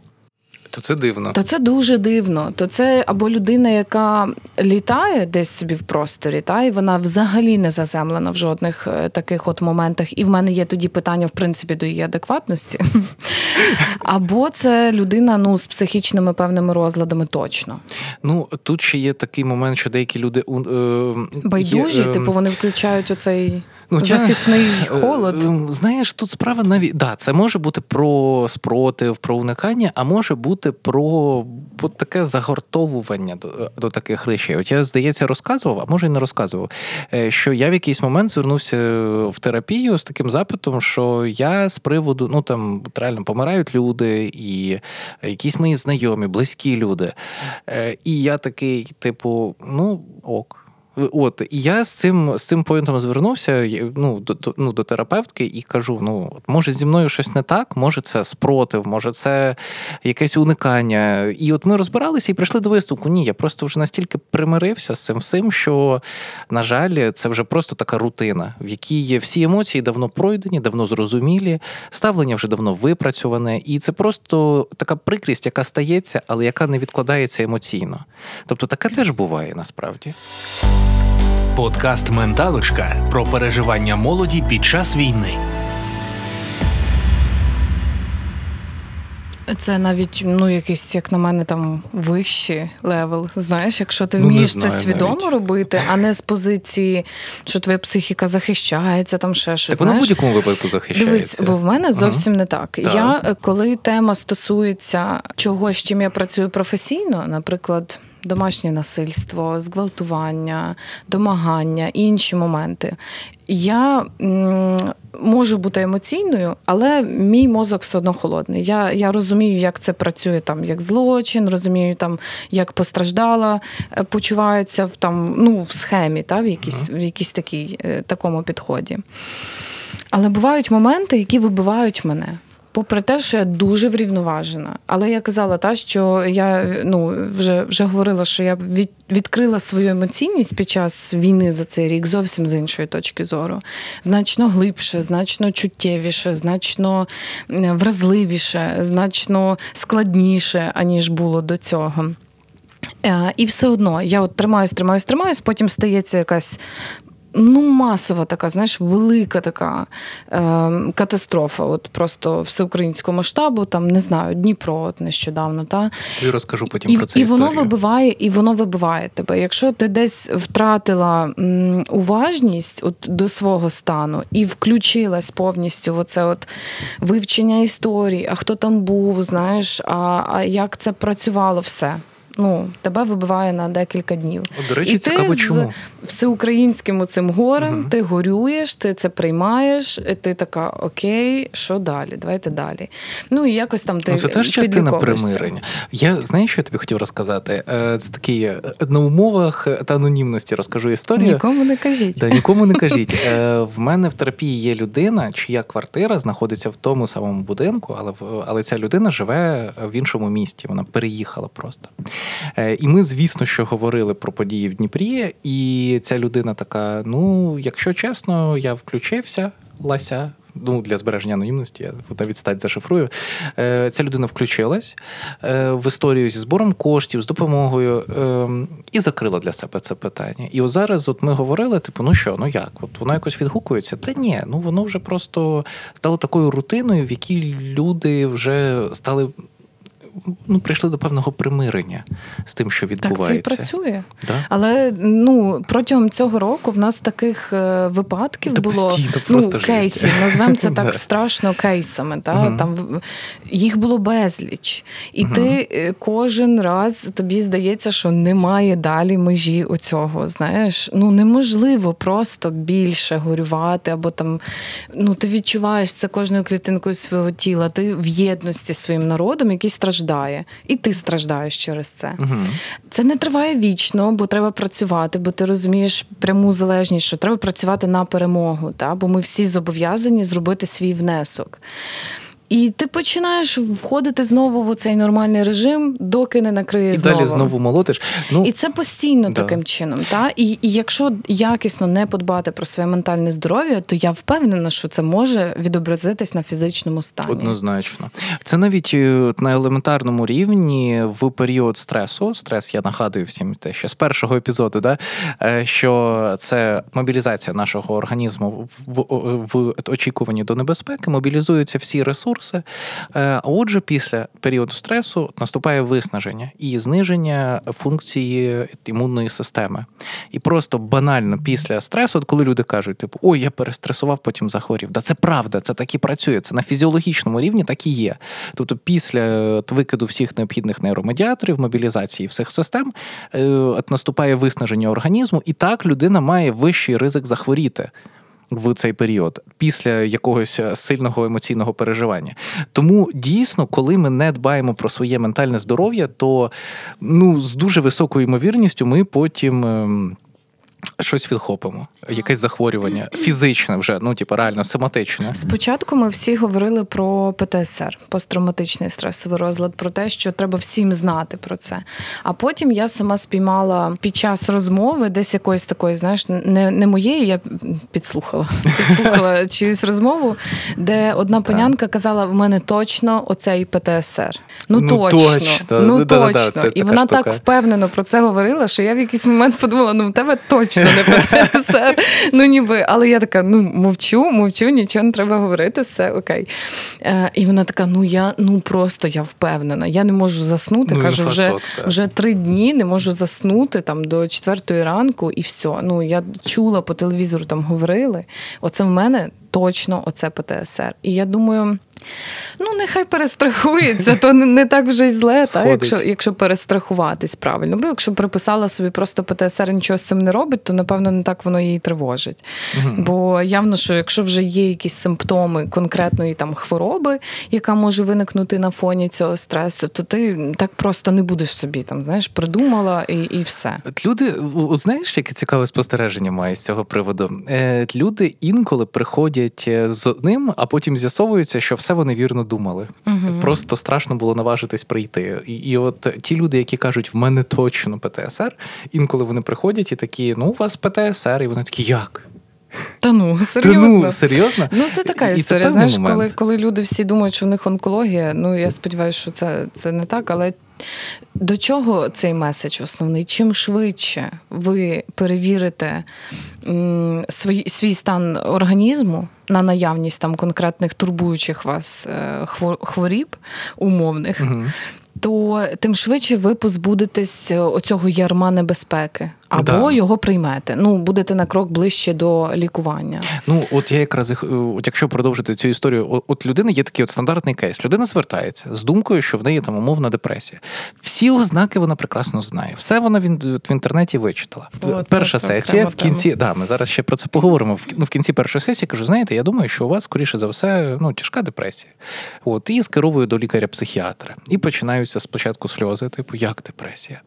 то це дивно. То це дуже дивно. То це або людина, яка літає десь собі в просторі, та і вона взагалі не заземлена в жодних е, таких от моментах. І в мене є тоді питання, в принципі, до її адекватності. Або це людина ну, з психічними певними розладами точно. Ну тут ще є такий момент, що деякі люди е, байдужі, є, типу вони включають оцей. Ну, Захисний холод. Е, знаєш, тут справа навіть да, це може бути про спротив, про уникання, а може бути про от таке загортовування до до таких речей. От я, здається, розказував, а може і не розказував, е, що я в якийсь момент звернувся в терапію з таким запитом, що я з приводу, ну там реально помирають люди, і якісь мої знайомі, близькі люди. Е, і я такий, типу, ну ок. От і я з цим з цим поінтом звернувся ну, до ну, до терапевтки і кажу: ну, може, зі мною щось не так, може, це спротив, може, це якесь уникання. І от ми розбиралися і прийшли до висновку. Ні, я просто вже настільки примирився з цим всім, що, на жаль, це вже просто така рутина, в якій є всі емоції давно пройдені, давно зрозумілі, ставлення вже давно випрацьоване, і це просто така прикрість, яка стається, але яка не відкладається емоційно. Тобто таке теж буває насправді. Подкаст Менталочка про переживання молоді під час війни. Це навіть ну якийсь, як на мене, там вищий level. Знаєш, якщо ти ну, вмієш знаю, це свідомо навіть. робити, а не з позиції, що твоя психіка захищається, там ще щось. Так вона в будь-якому випадку захищається. Дивись, бо в мене зовсім не так. Так. Я е, коли тема стосується чогось, з чим я працюю професійно, наприклад. Домашнє насильство, зґвалтування, домагання і інші моменти. Я можу бути емоційною, але мій мозок все одно холодний. Я я розумію, як це працює там, як злочин, розумію, там, як постраждала, е, почувається в там, ну, в схемі, та, в якійсь, в якійсь такій, е, такому підході. Але бувають моменти, які вибивають мене. Попри те, що я дуже врівноважена. Але я казала, та, що я ну, вже вже говорила, що я від, відкрила свою емоційність під час війни за цей рік зовсім з іншої точки зору. Значно глибше, значно чуттєвіше, значно вразливіше, значно складніше, аніж було до цього. Е, і все одно я от тримаюсь, тримаюсь, тримаюсь, потім стається якась ну, масова така, знаєш, велика така е, катастрофа. От просто всеукраїнського масштабу, там не знаю, Дніпро от нещодавно. Та? Тобі розкажу потім і, про це. І історію. воно вибиває, і воно вибиває тебе. Якщо ти десь втратила м, уважність от, до свого стану і включилась повністю в оце от вивчення історії, а хто там був, знаєш, а, а як це працювало все ну, тебе вибиває на декілька днів. До речі, і цікаво, ти чому? Всеукраїнським цим горем, угу. ти горюєш, ти це приймаєш, ти така, окей, що далі? Давайте далі. Ну і якось там ти ну, Це теж частина примирення. Я знаю, що я тобі хотів розказати. Е, це такі е, на умовах та анонімності розкажу історію. Нікому не кажіть. Да, Нікому не кажіть. Е, в мене в терапії є людина, чия квартира знаходиться в тому самому будинку, але але ця людина живе в іншому місті. Вона переїхала просто. І ми, звісно, що говорили про події в Дніпрі, і ця людина така: ну, якщо чесно, я включився, Лася. Ну, для збереження анонімності, я навіть стать зашифрую. Е, ця людина включилась е, в історію зі збором коштів, з допомогою і закрила для себе це питання. І от зараз от ми говорили: типу, ну що, ну як? От воно якось відгукується? Та ні, ну воно вже просто стало такою рутиною, в якій люди вже стали ну, прийшли до певного примирення з тим, що відбувається. Так, це і працює. Да? Але ну, протягом цього року в нас таких е, випадків Та було постійно, ну, кейсів, назвемо це так страшно кейсами. Та? Угу. Там Їх було безліч. І угу. ти е, кожен раз тобі здається, що немає далі межі у цього. Знаєш, ну неможливо просто більше горювати, або там ну, ти відчуваєш це кожною клітинкою свого тіла, ти в єдності зі своїм народом, який страждає страждає, і ти страждаєш через це. Угу. Це не триває вічно, бо треба працювати, бо ти розумієш пряму залежність, що треба працювати на перемогу, та? бо ми всі зобов'язані зробити свій внесок. І ти починаєш входити знову в цей нормальний режим, доки не накриє І знову. далі знову молотиш. Ну, І це постійно Да. таким чином. Та? І, і якщо якісно не подбати про своє ментальне здоров'я, то я впевнена, що це може відобразитись на фізичному стані. Однозначно. Це навіть е, на елементарному рівні в період стресу. Стрес, я нагадую всім те, що з першого епізоду, да, е, що це мобілізація нашого організму в, в, в очікуванні до небезпеки, мобілізуються всі ресурси. Е, А отже, після періоду стресу наступає виснаження і зниження функції імунної системи. І просто банально після стресу, коли люди кажуть, типу, ой, я перестресував, потім захворів. Да це правда, це так і працює. Це на фізіологічному рівні так і є. Тобто, після викиду всіх необхідних нейромедіаторів, мобілізації всіх систем, е, наступає виснаження організму, і так людина має вищий ризик захворіти. В цей період після якогось сильного емоційного переживання. Тому дійсно, коли ми не дбаємо про своє ментальне здоров'я, то ну з дуже високою ймовірністю ми потім. Щось відхопимо, якесь захворювання фізичне вже, ну типу, реально соматичне. Спочатку ми всі говорили про ПТСР, посттравматичний стресовий розлад, про те, що треба всім знати про це. А потім я сама спіймала під час розмови, десь якоїсь такої, знаєш, не, не моєї, я підслухала. Підслухала чиюсь розмову, де одна панянка казала: в мене точно оцей ПТСР. Ну, Ну, точно, точно. ну точно. це І вона штука. так впевнено про це говорила, що я в якийсь момент подумала: ну в тебе точно не ПТСР. Ну ніби, але я така, ну мовчу, мовчу, нічого не треба говорити, все окей. Е, і вона така: ну я ну просто я впевнена, я не можу заснути. Ну, Кажу, вже, вже три дні не можу заснути там до четвертої ранку, і все. Ну я чула по телевізору, там говорили. Оце в мене точно оце ПТСР. І я думаю. Ну, нехай перестрахується, то не, не так вже й зле, та, якщо, якщо перестрахуватись правильно. Бо якщо приписала собі просто ПТСР нічого з цим не робить, то напевно не так воно її тривожить. Бо явно, що якщо вже є якісь симптоми конкретної там хвороби, яка може виникнути на фоні цього стресу, то ти так просто не будеш собі там, знаєш, придумала і, і все. От люди, от знаєш, яке цікаве спостереження має з цього приводу? Е, люди інколи приходять е, з одним, а потім з'ясовується, що все вони вірно думали. Просто страшно було наважитись прийти. І, і от ті люди, які кажуть, в мене точно ПТСР, інколи вони приходять і такі, ну, у вас ПТСР, і вони такі, як? Та ну, Та серйозно. ну, серйозно? Ну, це така І- історія. це Знаєш, коли, коли люди всі думають, що в них онкологія, ну я сподіваюся, що це, це не так, але. До чого цей меседж основний? Чим швидше ви перевірите свій, свій стан організму на наявність там конкретних турбуючих вас е, хвор- хворіб умовних, угу. то тим швидше ви позбудетесь е, оцього ярма небезпеки або Да. його приймете. Ну, будете на крок ближче до лікування. Ну, от я якраз е, от якщо продовжити цю історію, от, людини є такий от стандартний кейс. Людина звертається з думкою, що в неї там умовна депресія. Всі ознаки вона прекрасно знає. Все вона в, в інтернеті вичитала. О, це- Перша це сесія в кінці. Да, ми зараз ще про це поговоримо. В, ну, в кінці першої сесії кажу: знаєте, я думаю, що у вас, скоріше за все, ну, тяжка депресія. От, і скеровую до лікаря-психіатра. І починаються спочатку сльози, типу, як депресія.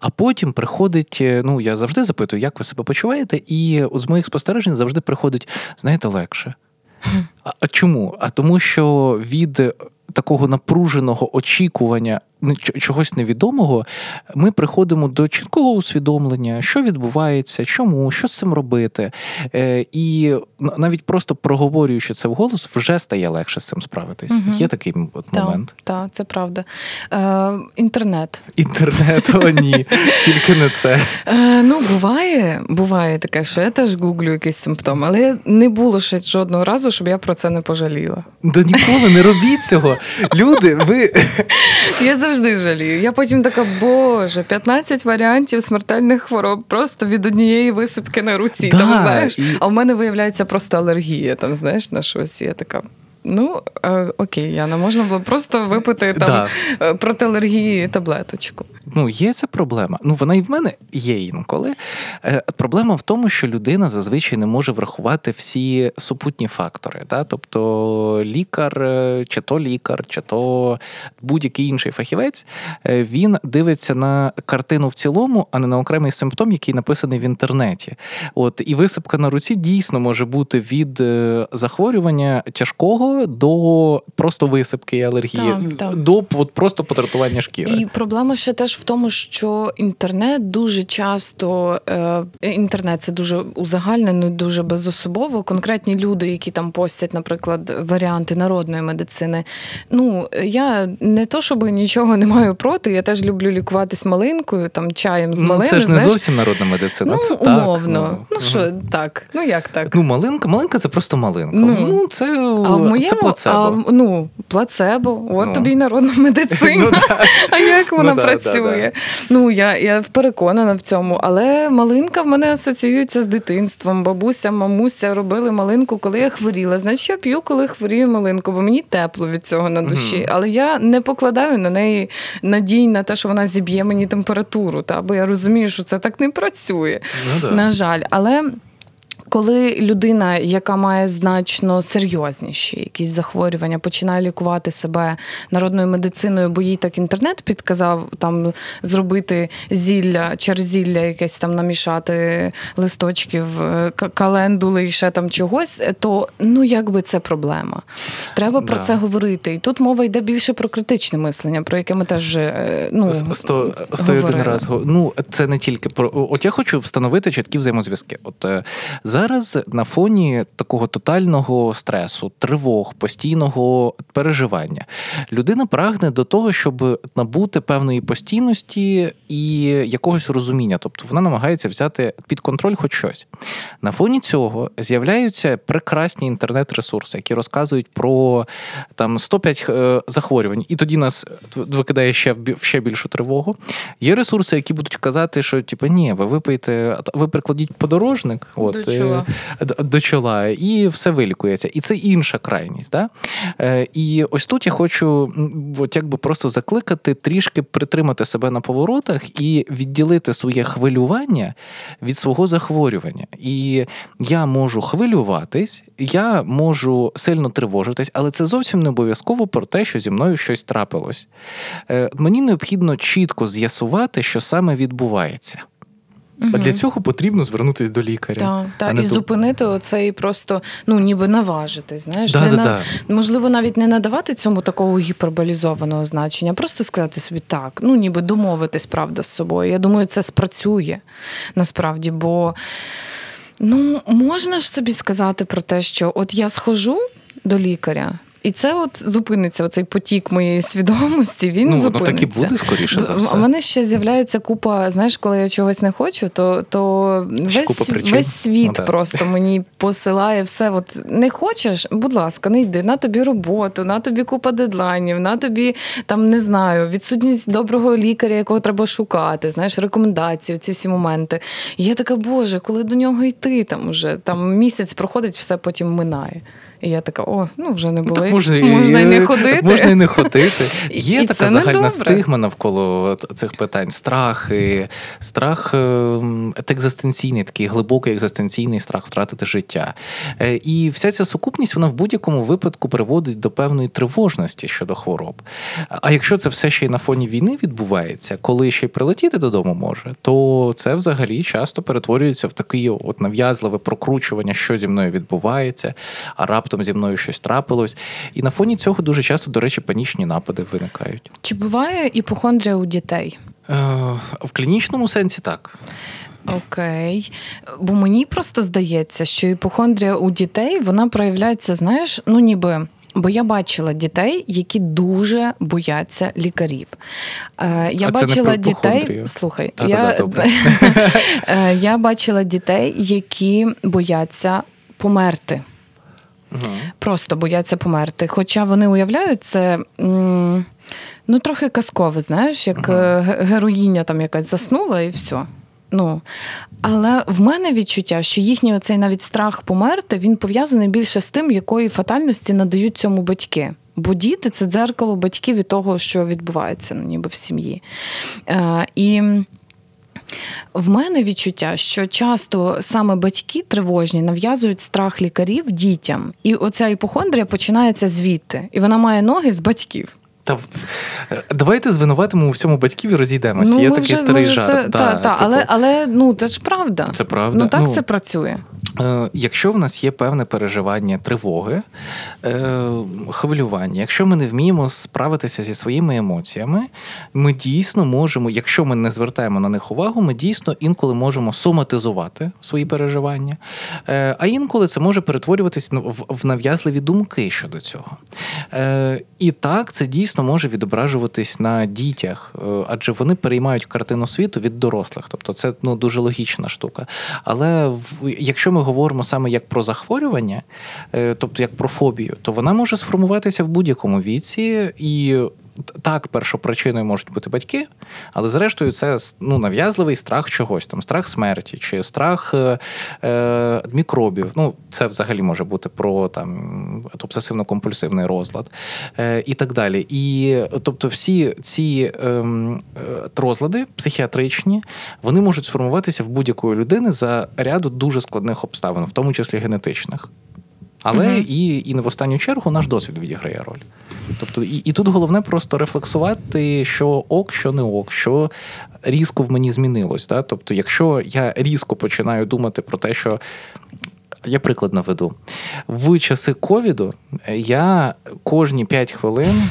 А потім приходить, е, ну я завжди запитую, як ви себе почуваєте, і з моїх спостережень завжди приходить, знаєте, легше. А, а чому? А тому, що від такого напруженого очікування чогось невідомого, ми приходимо до чіткого усвідомлення, що відбувається, чому, що з цим робити. Е, і навіть просто проговорюючи це вголос, вже стає легше з цим справитись. Мгм. Є такий от момент. Так, це правда. Е, інтернет. Інтернет, о ні, тільки не це. Е, ну, буває, буває таке, що я теж гуглю якісь симптоми, але не було ще жодного разу, щоб я про це не пожаліла. Да ніколи не робіть цього. Люди, ви Я завжди жалію. Я потім така, боже, 15 варіантів смертельних хвороб просто від однієї висипки на руці. Да, там, знаєш, і- А в мене виявляється просто алергія, там, знаєш, на щось. Я така. Ну, е, окей, Яна, можна було просто випити там Да. е, проти алергії таблеточку. ну, є ця проблема. Ну, вона і в мене є інколи. Е, Проблема в тому, що людина зазвичай не може врахувати всі супутні фактори. Да? Тобто лікар, е, чи то лікар, чи то будь-який інший фахівець, е, він дивиться на картину в цілому, а не на окремий симптом, який написаний в інтернеті. От і висипка на руці дійсно може бути від захворювання тяжкого до просто висипки і алергії, Так, так. до от, просто потратування шкіри. І проблема ще теж в тому, що інтернет дуже часто е, інтернет це дуже узагальнено, дуже безособово. Конкретні люди, які там постять, наприклад, варіанти народної медицини. Ну я не то, щоб нічого не маю проти. Я теж люблю лікуватись малинкою, там чаєм з ну, це ж не знаєш. зовсім народна медицина. Ну, це так, умовно. Ну, що, так, ну як так? Ну, малинка, малинка це просто малинка. Ну. Ну, це, А в це плацебо. А, ну, плацебо, от Ну. тобі й народна медицина. Ну. А як вона Ну, да, працює? Ну, я, я переконана в цьому. Але малинка в мене асоціюється з дитинством. Бабуся, мамуся робили малинку, коли я хворіла. Значить, я п'ю, коли хворію малинку, бо мені тепло від цього на душі. Мгм. Але я не покладаю на неї надій на те, що вона зіб'є мені температуру. Та? Бо я розумію, що це так не працює. Ну, да. На жаль, але. Коли людина, яка має значно серйозніші якісь захворювання, починає лікувати себе народною медициною, бо їй так інтернет підказав там зробити зілля, через зілля якесь там намішати листочків, е, календули і ще там чогось, то ну якби це проблема. Треба про це говорити. І тут мова йде більше про критичне мислення, про яке ми теж вже е, ну, Сто, один раз. Ну, це не тільки про. От я хочу встановити чіткі взаємозв'язки. От е, зараз на фоні такого тотального стресу, тривог, постійного переживання, людина прагне до того, щоб набути певної постійності і якогось розуміння. Тобто вона намагається взяти під контроль хоч щось. На фоні цього з'являються прекрасні інтернет-ресурси, які розказують про там 105 е, захворювань, і тоді нас викидає ще в ще більшу тривогу. Є ресурси, які будуть казати, що типу, ні, ви випийте, ви прикладіть подорожник от, До чола. е, до чола, і все вилікується. І це інша крайність. Да? Е, І ось тут я хочу от якби просто закликати трішки притримати себе на поворотах і відділити своє хвилювання від свого захворювання. І я можу хвилюватись, я можу сильно тривожитись, але це зовсім не обов'язково про те, що зі мною щось трапилось. Е, Мені необхідно чітко з'ясувати, що саме відбувається. А для цього потрібно звернутися до лікаря. Так, та, і до- зупинити оцей просто, ну ніби наважити. Знаєш, Да, не да, на, да. можливо, навіть не надавати цьому такого гіперболізованого значення, просто сказати собі так, ну ніби домовитись, правда, з собою. Я думаю, це спрацює насправді, бо ну можна ж собі сказати про те, що от я схожу до лікаря. І це от зупиниться оцей потік моєї свідомості. Він Ну, зупиниться. так і буде, скоріше за все. У мене ще з'являється купа. Знаєш, коли я чогось не хочу, то, то Ще весь, весь світ Ну, просто мені посилає все. От не хочеш, будь ласка, не йди. На тобі роботу, на тобі купа дедлайнів, на тобі там не знаю, відсутність доброго лікаря, якого треба шукати. Знаєш, рекомендації, ці всі моменти. І я така, боже, коли до нього йти, там уже там місяць проходить, все потім минає. І я така, о, ну вже не Ну, так можна, можна і не ходити. Можна і не ходити. Є і така загальна недобре. стигма навколо цих питань. Страх, і- страх ем, екзистенційний, такий глибокий екзистенційний страх втратити життя. Е, І вся ця сукупність вона в будь-якому випадку приводить до певної тривожності щодо хвороб. А якщо це все ще й на фоні війни відбувається, коли ще й прилетіти додому може, то це взагалі часто перетворюється в таке от нав'язливе прокручування, що зі мною відбувається, а раптом зі мною щось трапилось. І на фоні цього дуже часто, до речі, панічні напади виникають. Чи буває іпохондрія у дітей? Е, в клінічному сенсі так. Окей. Бо мені просто здається, що іпохондрія у дітей вона проявляється, знаєш, ну ніби. Бо я бачила дітей, які дуже бояться лікарів. Е, я А це не бачила дітей. Слухай, я. Е, я бачила дітей, які бояться померти. Просто бояться померти. Хоча вони уявляють це. м, Ну, трохи казково, знаєш, як ге- героїня там якась заснула і все. Ну, але в мене відчуття, що їхній оцей навіть страх померти він пов'язаний більше з тим, якої фатальності надають цьому батьки. Бо діти це дзеркало батьків від того, що відбувається ну, ніби в сім'ї. Е, і в мене відчуття, що часто саме батьки тривожні нав'язують страх лікарів дітям. І оця іпохондрія починається звідти, і вона має ноги з батьків. Та е, давайте звинуватимо у всьому батьків і розійдемося. Ну, Є такий вже- старий жарт. Це, та, та, та, але, але ну це ж правда. Це правда. Ну так Ну, це працює. Е, Якщо в нас є певне переживання тривоги, е, хвилювання, якщо ми не вміємо справитися зі своїми емоціями, ми дійсно можемо, якщо ми не звертаємо на них увагу, ми дійсно інколи можемо соматизувати свої переживання, Е, а інколи це може перетворюватись ну, в- нав'язливі думки щодо цього. І так це дійсно може відображуватись на дітях, адже вони переймають картину світу від дорослих. Тобто це ну, дуже логічна штука. Але якщо ми говоримо саме як про захворювання, е, тобто як про фобію, то вона може сформуватися в будь-якому віці і. Так, першопричиною можуть бути батьки, але зрештою це ну, нав'язливий страх чогось, там страх смерті чи страх е, е, мікробів. Ну, це взагалі може бути про там обсесивно-компульсивний розлад е, і так далі. І тобто, всі ці ем, е, розлади психіатричні, вони можуть сформуватися в будь-якої людини за ряду дуже складних обставин, в тому числі генетичних. Але угу. і, і не в останню чергу наш досвід відіграє роль. Тобто, і, і тут головне просто рефлексувати, що ок, що не ок, що різко в мені змінилось. Да? Тобто, якщо я різко починаю думати про те, що. Я приклад наведу. В часи ковіду я кожні 5 хвилин.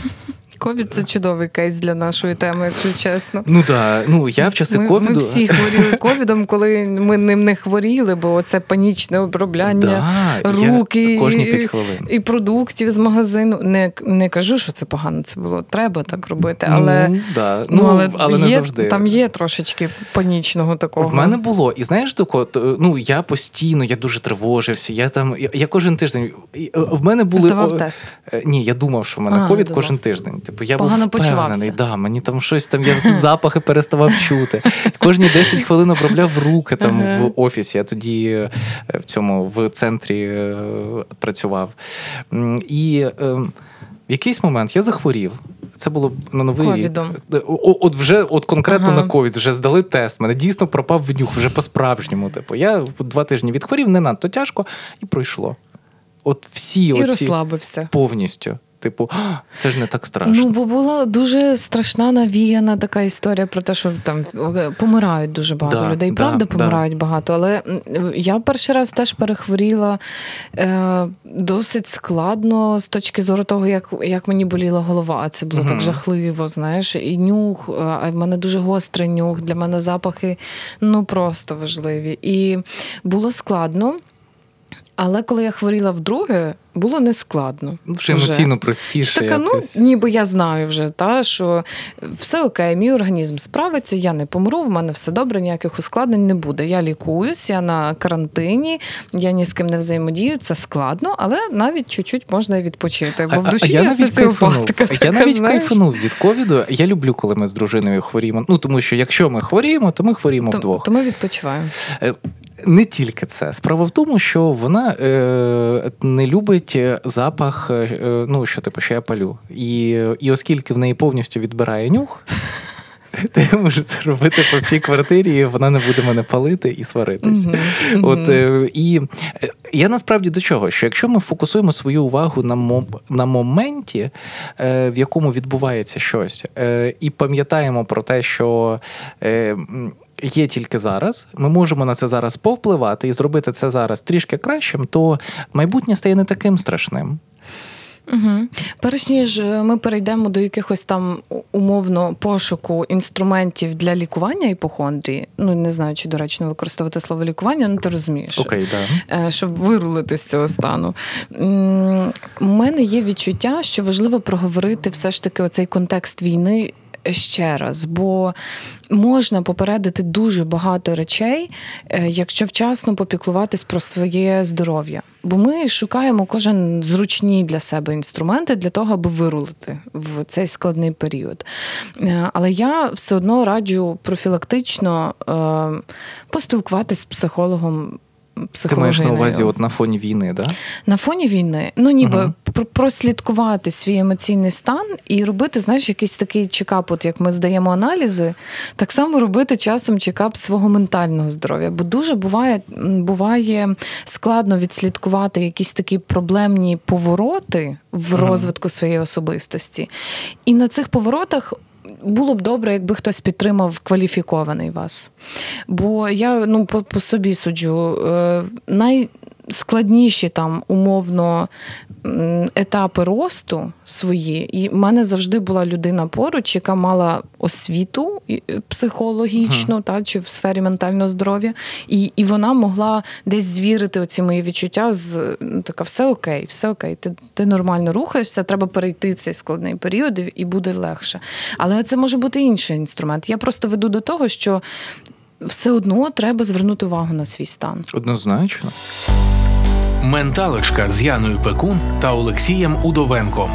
Ковід це чудовий кейс для нашої теми, якщо чесно. Ну да, ну я в часи ми, ковіду. ми всі хворіли ковідом, коли ми ним не хворіли, бо це панічне обробляння да, руки я кожні 5 хвилин. і продуктів з магазину. Не, не кажу, що це погано, це було треба так робити, але. ну, да. Ну, але, але не завжди. там є трошечки панічного такого. В мене було, і знаєш, тако, то, ну я постійно, я дуже тривожився. Я там, я, я кожен тиждень. е, В мене були Здавав о, тест. е, Ні, я думав, що в мене ковід кожен тиждень. Типу, я Погано був впевнений, да, мені там щось там, я запахи переставав чути. Кожні 10 хвилин обробляв руки там Ага. в офісі. Я тоді е, в цьому в центрі е, працював. І е, в якийсь момент я захворів. Це було на новий Ковідом. От вже от конкретно Ага. на ковід вже здали тест. Мене дійсно пропав внюх, вже по-справжньому. Типу, я два тижні відхворів, не надто тяжко, і пройшло. От всі І оці розслабився. повністю. Типу, це ж не так страшно. Ну, бо була дуже страшна навіяна така історія про те, що там е, помирають дуже багато Да, людей. да, Правда, да. помирають багато. Але я перший раз теж перехворіла е, досить складно з точки зору того, як, як мені боліла голова. Це було так жахливо, знаєш, і нюх, а в мене дуже гострий нюх. Для мене запахи ну просто важливі. І було складно. Але коли я хворіла вдруге, було не складно. вже емоційно простіше. Така, ну якось. ніби я знаю вже, та що все окей, мій організм справиться, я не помру, в мене все добре, ніяких ускладнень не буде. Я лікуюсь, я на карантині, я ні з ким не взаємодію. Це складно, але навіть чуть-чуть можна і відпочити. Бо в душі я, навіть кайфанув. Я навіть знаєш. кайфанув від ковіду. Я люблю, коли ми з дружиною хворіємо. Ну тому що якщо ми хворіємо, то ми хворіємо То, вдвох. то ми відпочиваємо. Е, Не тільки це. Справа в тому, що вона е, не любить запах, е, ну що типу, що я палю. І, і оскільки в неї повністю відбирає нюх. То я можу це робити по всій квартирі, і вона не буде мене палити і сваритись. Мгм. От е, і е, я насправді до чого? Що якщо ми фокусуємо свою увагу на мом, на моменті, е, в якому відбувається щось, е, і пам'ятаємо про те, що е, є тільки зараз, ми можемо на це зараз повпливати і зробити це зараз трішки кращим, то майбутнє стає не таким страшним. Угу. Перш ніж е, ми перейдемо до якихось там умовно пошуку інструментів для лікування іпохондрії, ну не знаю, чи доречно використовувати слово лікування, ну ти розумієш. Окей, да. Е, щоб вирулити з цього стану. У мене є відчуття, що важливо проговорити все ж таки оцей контекст війни. Ще раз, бо можна попередити дуже багато речей, е, якщо вчасно попіклуватись про своє здоров'я. Бо ми шукаємо кожен зручні для себе інструменти для того, аби вирулити в цей складний період. Е, Але я все одно раджу профілактично е, поспілкуватись з психологом. Ти маєш на увазі, от на фоні війни, да? На фоні війни, ну ніби про- прослідкувати свій емоційний стан і робити, знаєш, якийсь такий чекап, от як ми здаємо аналізи, так само робити часом чекап свого ментального здоров'я. Бо дуже буває, буває складно відслідкувати якісь такі проблемні повороти в Мгм. розвитку своєї особистості. І на цих поворотах. Було б добре, якби хтось підтримав кваліфікований вас. Бо я ну, по, по собі суджу. Е, най там умовно етапи росту свої. І в мене завжди була людина поруч, яка мала освіту е, психологічну, uh та чи в сфері ментального здоров'я, і і вона могла десь звірити оці мої відчуття з ну, така, все окей, все окей, ти ти нормально рухаєшся, треба перейти цей складний період, і буде легше. Але це може бути інший інструмент. Я просто веду до того, що все одно треба звернути увагу на свій стан. Однозначно. Менталочка з Яною Пекун та Олексієм Удовенком.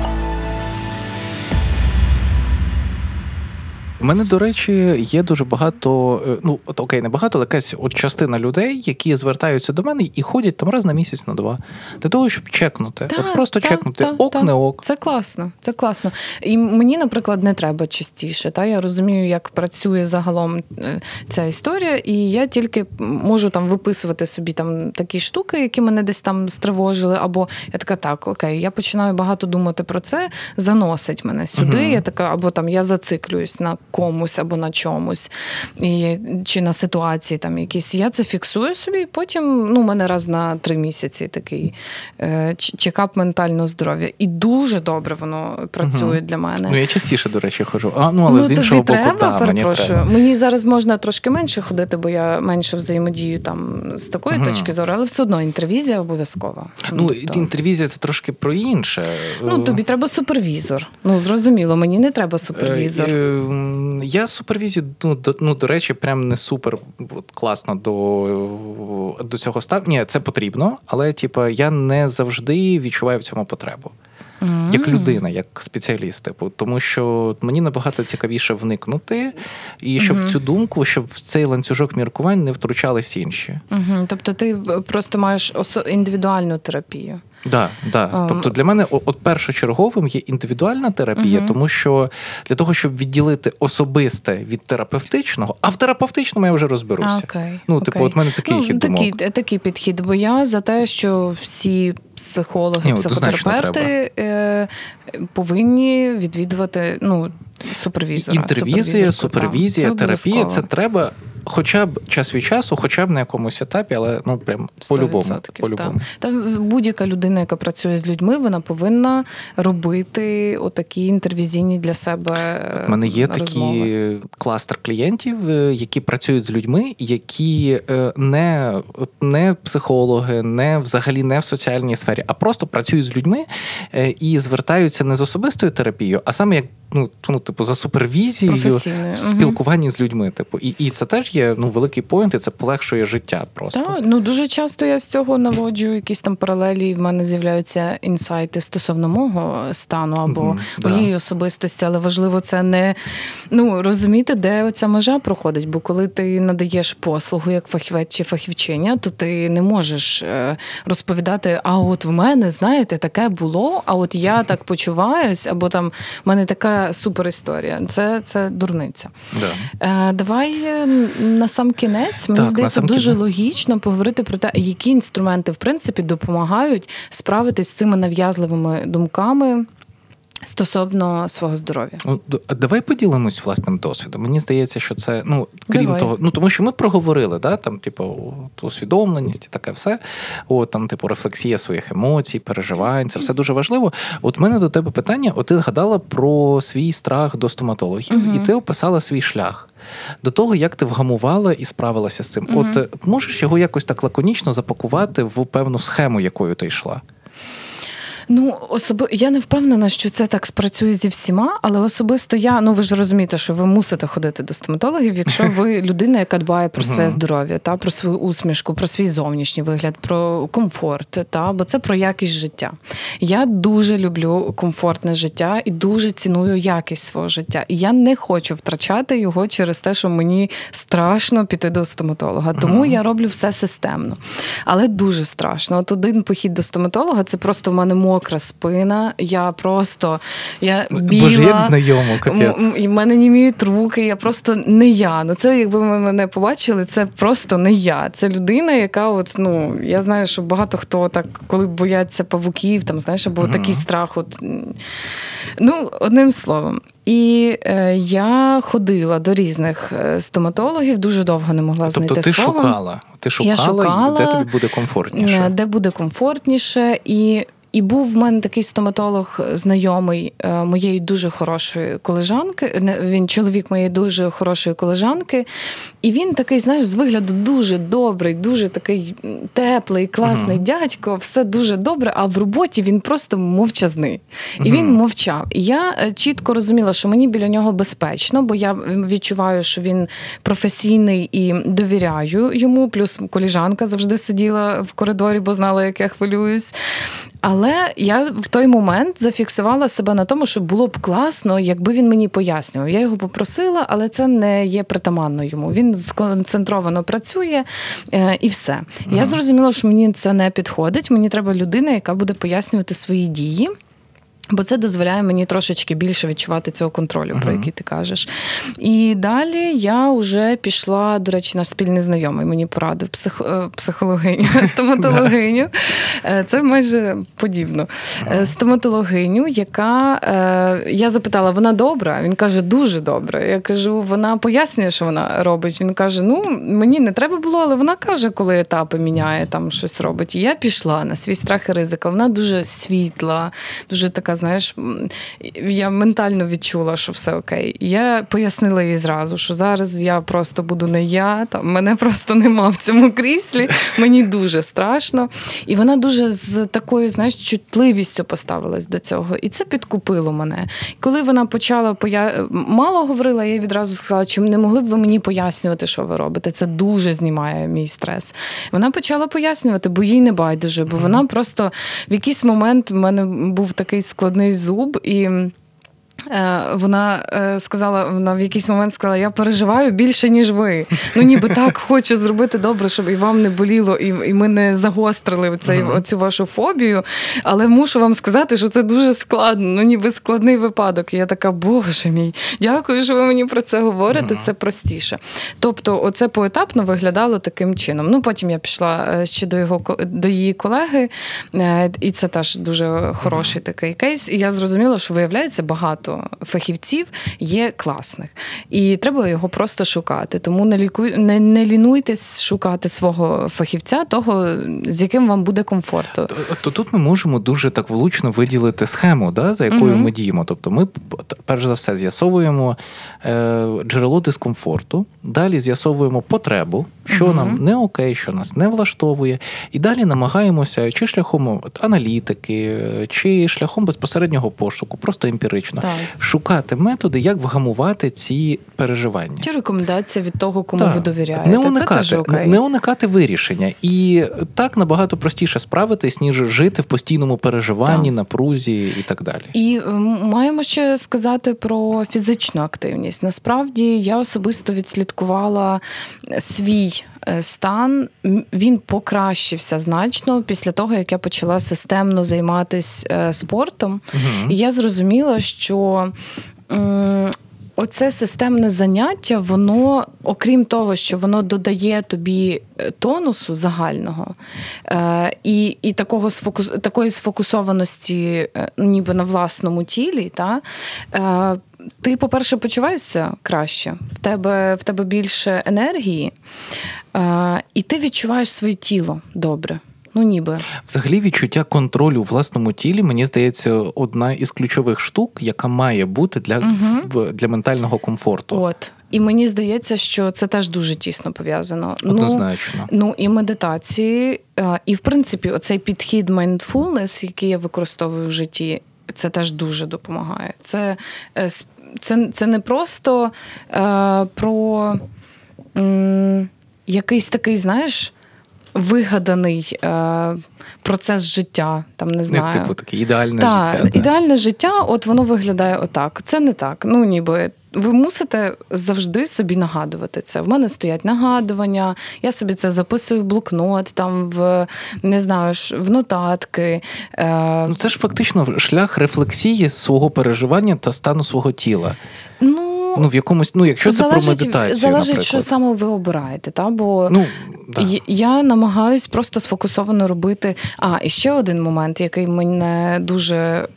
У мене, до речі, є дуже багато, е, ну от окей, не багато, але якась от частина людей, які звертаються до мене і ходять там раз на місяць на два для того, щоб чекнути. Та, от просто та, чекнути та, ок, та. не ок. Це класно, це класно. І мені, наприклад, не треба частіше. Та я розумію, як працює загалом е, ця історія, і я тільки можу там виписувати собі там такі штуки, які мене десь там стривожили. Або я така, так, окей, я починаю багато думати про це, заносить мене сюди. Угу. Я така, або там я зациклююсь на комусь або на чомусь, і, чи на ситуації там якісь. Я це фіксую собі, і потім ну, у мене раз на три місяці такий е, чекап ментального здоров'я. І дуже добре воно працює угу. для мене. Ну, я частіше, до речі, хожу. А, ну, але ну, з іншого тобі боку, треба, да, перепрошую. Мені, треба. мені зараз можна трошки менше ходити, бо я менше взаємодію там з такої угу. точки зору, але все одно інтервізія обов'язкова. Ну, тобто... інтервізія це трошки про інше. Ну, тобі треба супервізор. Ну, зрозуміло, мені не треба супервізор. Е, я супервізію, ну, до, ну, до речі, прям не супер от, класно до до цього став. Ні, це потрібно, але типу, я не завжди відчуваю в цьому потребу. Mm-hmm. Як людина, як спеціаліст, типу, тому що мені набагато цікавіше вникнути, і щоб mm-hmm. цю думку, щоб в цей ланцюжок міркувань не втручались інші. Mm-hmm. Тобто ти просто маєш індивідуальну терапію. Да, да. Um, тобто для мене от першочерговим є індивідуальна терапія, uh-huh. тому що для того, щоб відділити особисте від терапевтичного, а в терапевтичному я вже розберуся. Okay, ну, типу, okay. от мене такий ну, хід такий, думок. такий підхід, бо я за те, що всі психологи, Ні, психотерапевти е, повинні відвідувати ну, супервізора. Інтервізія, супервізія, терапія це треба хоча б час від часу, хоча б на якомусь етапі, але ну прям по-любому. по-любому. Та, та будь-яка людина, яка працює з людьми, вона повинна робити отакі інтервізійні для себе. У мене є розмови. такі кластер клієнтів, е, які працюють з людьми, які е, не, не психологи, не взагалі не в соціальній сфері, а просто працюють з людьми е, і звертаються не з особистою терапією, а саме як ну, ну, типу, за супервізією в спілкуванні угу. з людьми. Типу, і і це теж є ну, великий поінт, і це полегшує життя просто. Так, ну дуже часто я з цього наводжу якісь там паралелі, і в мене з'являються інсайти стосовно мого стану або mm, моєї да. особистості, але важливо це не ну, розуміти, де оця межа проходить. Бо коли ти надаєш послугу як фахівець чи фахівчиня, то ти не можеш е, розповідати, а от в мене, знаєте, таке було, а от я так почуваюсь, або там в мене така супер історія. Це це дурниця. Да. Е, Давай на сам кінець мені так, здається дуже кінець. логічно поговорити про те, які інструменти в принципі допомагають справитись з цими нав'язливими думками. Стосовно свого здоров'я, ну, давай поділимось власним досвідом. Мені здається, що це ну крім давай. того, ну тому що ми проговорили, да, там, типу, усвідомленість і таке все. От там, типу, рефлексія своїх емоцій, переживань, це все дуже важливо. От мене до тебе питання: от ти згадала про свій страх до стоматологів, угу. і ти описала свій шлях. До того, як ти вгамувала і справилася з цим. Угу. От можеш його якось так лаконічно запакувати в певну схему, якою ти йшла? Ну, особи я не впевнена, що це так спрацює зі всіма, але особисто я, ну ви ж розумієте, що ви мусите ходити до стоматологів, якщо ви людина, яка дбає про своє здоров'я, та про свою усмішку, про свій зовнішній вигляд, про комфорт, та бо це про якість життя. Я дуже люблю комфортне життя і дуже ціную якість свого життя. І я не хочу втрачати його через те, що мені страшно піти до стоматолога. Тому я роблю все системно. Але дуже страшно. От один похід до стоматолога це просто в мене мокра спина. Я просто я біла, Боже, як знайомо, капець. В мене німіють руки, я просто не я. Ну це якби ви мене побачили, це просто не я. Це людина, яка от, ну, я знаю, що багато хто так, коли бояться павуків, там, знаєш, або uh-huh. такий страх. От. Ну, одним словом. І е, я ходила до різних е, стоматологів, дуже довго не могла Тобто знайти ти свого. шукала, ти шукала, Я шукала, де тобі буде комфортніше. Е, Де буде комфортніше. І, і був в мене такий стоматолог знайомий е, моєї дуже хорошої колежанки. Він чоловік моєї дуже хорошої колежанки. І він такий, знаєш, з вигляду дуже добрий, дуже такий теплий, класний Мгм. дядько, все дуже добре. А в роботі він просто мовчазний. І Мгм. він мовчав. І я е, чітко розуміла, що мені біля нього безпечно, бо я відчуваю, що він професійний і довіряю йому. Плюс коліжанка завжди сиділа в коридорі, бо знала, як я хвилююсь. Але я в той момент зафіксувала себе на тому, що було б класно, якби він мені пояснював. Я його попросила, але це не є притаманно йому. Він сконцентровано працює е, і все. Я зрозуміла, що мені це не підходить. Мені треба людина, яка буде пояснювати свої дії. Бо це дозволяє мені трошечки більше відчувати цього контролю, про який ти кажеш. І далі я вже пішла, до речі, наш спільний знайомий мені порадив псих, е, психологиню, стоматологиню. Е, Це майже подібно. Е, Стоматологиню, яка я запитала, вона добра? Він каже, дуже добра. Я кажу, вона пояснює, що вона робить. Він каже: Ну, мені не треба було, але вона каже, коли етапи міняє, там щось робить. І я пішла на свій страх і ризик. Вона дуже світла, дуже така, знаєш, я ментально відчула, що все окей. Я пояснила їй зразу, що зараз я просто буду не я, там мене просто нема в цьому кріслі. Мені дуже страшно. І вона дуже з такою, знаєш, чутливістю поставилась до цього. І це підкупило мене. Коли вона почала поя... мало говорила, я їй відразу сказала, чи не могли б ви мені пояснювати, що ви робите? Це дуже знімає мій стрес. Вона почала пояснювати, бо їй не байдуже, бо вона просто в якийсь момент в мене був такий складний зуб і. Е, Вона е, сказала, вона в якийсь момент сказала: я переживаю більше, ніж ви. Ну ніби так хочу зробити добре, щоб і вам не боліло, і і ми не загострили цей, Мгм. оцю вашу фобію. Але мушу вам сказати, що це дуже складно, ну ніби складний випадок. І я така, боже мій, дякую, що ви мені про це говорите. Мгм. Це простіше. Тобто, оце поетапно виглядало таким чином. Ну потім я пішла е, ще до його до її колеги, і це теж дуже хороший такий кейс. І я зрозуміла, що виявляється багато фахівців є класних, і треба його просто шукати. Тому не лікуй, не, не лінуйтесь шукати свого фахівця, того з яким вам буде комфортно. То, тут ми можемо дуже так влучно виділити схему, да, за якою Мгм. ми діємо. Тобто, ми перш за все з'ясовуємо е, джерело дискомфорту, далі з'ясовуємо потребу, що Мгм. нам не окей, що нас не влаштовує, і далі намагаємося чи шляхом аналітики, е, чи шляхом безпосереднього пошуку, просто емпірично, Так. шукати методи, як вгамувати ці переживання. Чи рекомендація від того, кому Так. ви довіряєте? Не це уникати, теж окей. не, не уникати вирішення. І так набагато простіше справитись, ніж жити в постійному переживанні, Так. напрузі і так далі. І е, маємо ще сказати про фізичну активність. Насправді я особисто відслідкувала свій е, стан. Він покращився значно після того, як я почала системно займатися спортом. Мгм. І я зрозуміла, що. Оце системне заняття, воно, окрім того, що воно додає тобі е, тонусу загального е, і, і такого сфокус, такої сфокусованості, е, ніби на власному тілі, та, е, ти, по-перше, почуваєшся краще, в тебе, в тебе більше енергії, е, і ти відчуваєш своє тіло добре. Ну, ніби. Взагалі, відчуття контролю у власному тілі, мені здається, одна із ключових штук, яка має бути для, в- для ментального комфорту. От. І мені здається, що це теж дуже тісно пов'язано. Ну, Однозначно. Ну і медитації, е, і в принципі, оцей підхід mindfulness, який я використовую в житті, це теж дуже допомагає. Це, е, це, це не просто е, про м, якийсь такий, знаєш, вигаданий е, процес життя. Там не Як типу таке ідеальне Так, життя. да. ідеальне життя, от воно виглядає отак. Це не так. Ну ніби. Ви мусите завжди собі нагадувати це. В мене стоять нагадування, я собі це записую в блокнот, там в не знаю, в нотатки. Е, Ну, це ж фактично шлях рефлексії свого переживання та стану свого тіла. ну ну в якомусь, ну якщо це про медитацію, залежить, наприклад. що саме ви обираєте, та бо Ну, да. Я- намагаюсь просто сфокусовано робити. А, і ще один момент, який мене дуже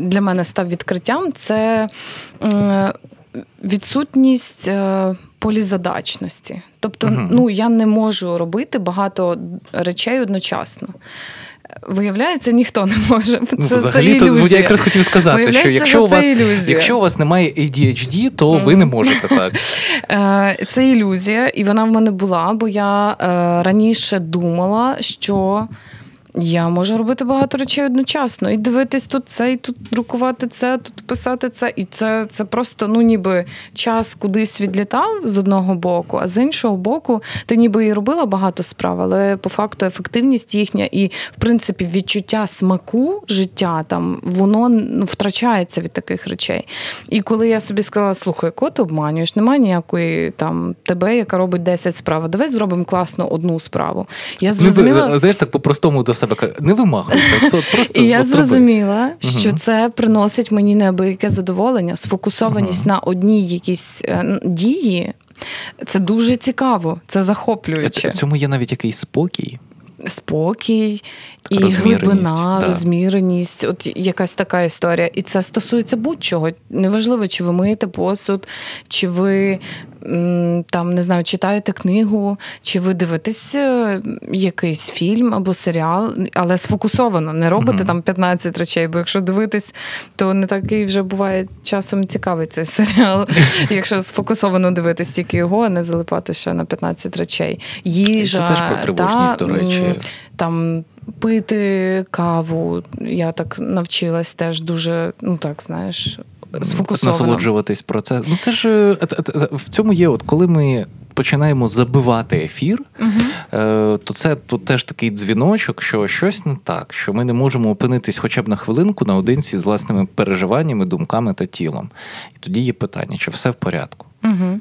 для мене став відкриттям, це відсутність е, полізадачності. Тобто, Мгм. ну я не можу робити багато речей одночасно. Виявляється, ніхто не може. Це, Ну, це взагалі, то ілюзія. я якраз хотів сказати, що якщо у вас, це ілюзія. якщо у вас немає ADHD, то ви не можете так. Е, Це ілюзія, і вона в мене була, бо я е, раніше думала, що я можу робити багато речей одночасно. І дивитись тут це, і тут друкувати це, тут писати це. І це, це просто ну, ніби час кудись відлітав з одного боку, а з іншого боку, ти ніби і робила багато справ, але по факту ефективність їхня і, в принципі, відчуття смаку життя там воно ну, втрачається від таких речей. І коли я собі сказала, слухай, кого ти обманюєш, немає ніякої там тебе, яка робить 10 справ. Давай зробимо класно одну справу. Я зрозуміла. Ну, знаєш, так по-простому себе не вимагайся. Просто І я зрозуміла, що це приносить мені неабияке задоволення, сфокусованість на одній якійсь е, дії. Це дуже цікаво, це В захоплююче. в цьому є навіть якийсь спокій. Спокій і розміреність, глибина, да. розміреність, от якась така історія. І це стосується будь-чого. Неважливо, чи ви миєте посуд, чи ви там не знаю, читаєте книгу, чи ви дивитесь е, якийсь фільм або серіал, але сфокусовано, не робите Мгм. там 15 речей, бо якщо дивитись, то не такий вже буває часом цікавий цей серіал. Якщо сфокусовано дивитись тільки його, а не залипати ще на 15 речей. Їжа, Це теж про тривожність, та, до речі. Там пити каву. Я так навчилась теж дуже, ну так, знаєш, сфокусовано. насолоджуватись про це. Ну це ж е, в цьому є, от коли ми починаємо забивати ефір, е, то це тут теж такий дзвіночок, що щось не так, що ми не можемо опинитись хоча б на хвилинку наодинці з власними переживаннями, думками та тілом. І тоді є питання, чи все в порядку. Мгм.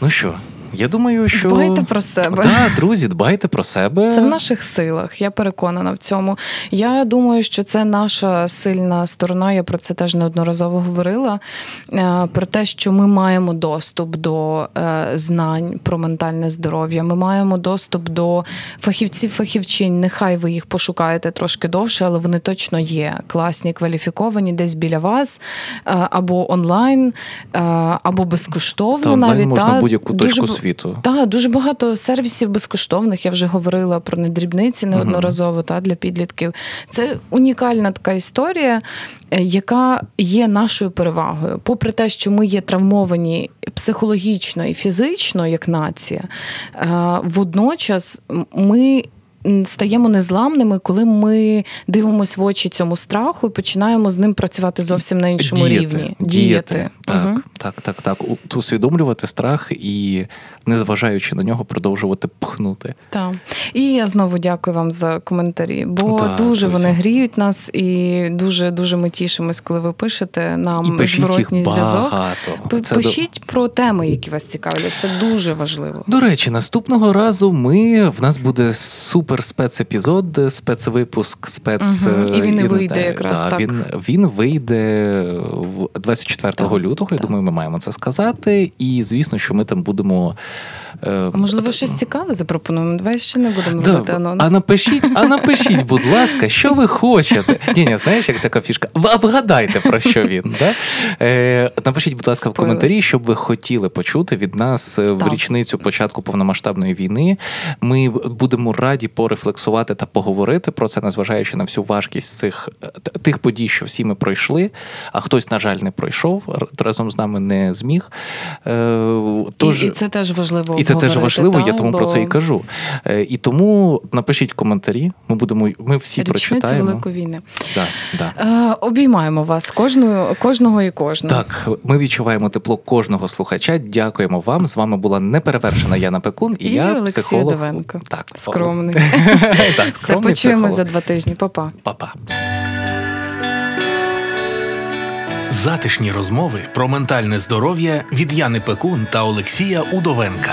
Ну що, я думаю, що Дбайте про себе. Да, друзі, дбайте про себе. Це в наших силах, я переконана в цьому. Я думаю, що це наша сильна сторона. Я про це теж неодноразово говорила. е, Про те, що ми маємо доступ до е, знань про ментальне здоров'я. Ми маємо доступ до фахівців, фахівчинь. Нехай ви їх пошукаєте трошки довше, але вони точно є класні, кваліфіковані десь біля вас, е, або онлайн, або безкоштовно. Та онлайн навіть можна та. будь-яку точку б- світу. так, дуже багато сервісів безкоштовних. Я вже говорила про недрібниці неодноразово та, для підлітків. Це унікальна така історія, е, яка є нашою перевагою. Попри те, що ми є травмовані психологічно і фізично, як нація, е, водночас ми. Стаємо незламними, коли ми дивимося в очі цьому страху і починаємо з ним працювати зовсім на іншому діяти, рівні. Діяти. Так, Мгм. так, так, так. Усвідомлювати страх і, незважаючи на нього, продовжувати пхнути. Так. І я знову дякую вам за коментарі, бо Да, дуже друзі. вони гріють нас, і дуже дуже ми тішимось, коли ви пишете І нам пишіть їх зворотній зв'язок. багато. П- Це до- Пишіть про теми, які вас цікавлять. Це дуже важливо. До речі, наступного разу ми в нас буде супер спецепізод, спецвипуск, спец. угу. І е, він не вийде знаю, якраз та, так. Він, він вийде 24 Так, лютого. Я думаю, ми маємо це сказати. І звісно, що ми там будемо. Е, А можливо, щось цікаве запропонуємо. Давай ще не будемо Да, робити анонс. а напишіть, а напишіть, будь ласка, що ви хочете. Ні, ні, знаєш, як така фішка. Ви вгадайте, про що він. Да? Е, напишіть, будь ласка, в коментарі, що б ви хотіли почути від нас е, в річницю початку повномасштабної війни. Ми будемо раді порефлексувати та поговорити про це, незважаючи на всю важкість цих е, тих подій, що всі ми пройшли. А хтось, на жаль, не пройшов разом з нами не зміг. Е, Тож, і, і це теж важливо. і це теж важливо, я та, тому про це і кажу. Е, І тому напишіть коментарі. Ми будемо, ми всі Річниця прочитаємо. Великої війни. Да, да. Е, обіймаємо вас кожного, кожного і кожного. Так, ми відчуваємо тепло кожного слухача. Дякуємо вам. З вами була неперевершена Яна Пекун і, І я Олексій психолог. Довенко. Так, Скромний. так, Все, почуємо психолог. за два тижні. Па-па. Па-па. Затишні розмови про ментальне здоров'я від Яни Пекун та Олексія Удовенка.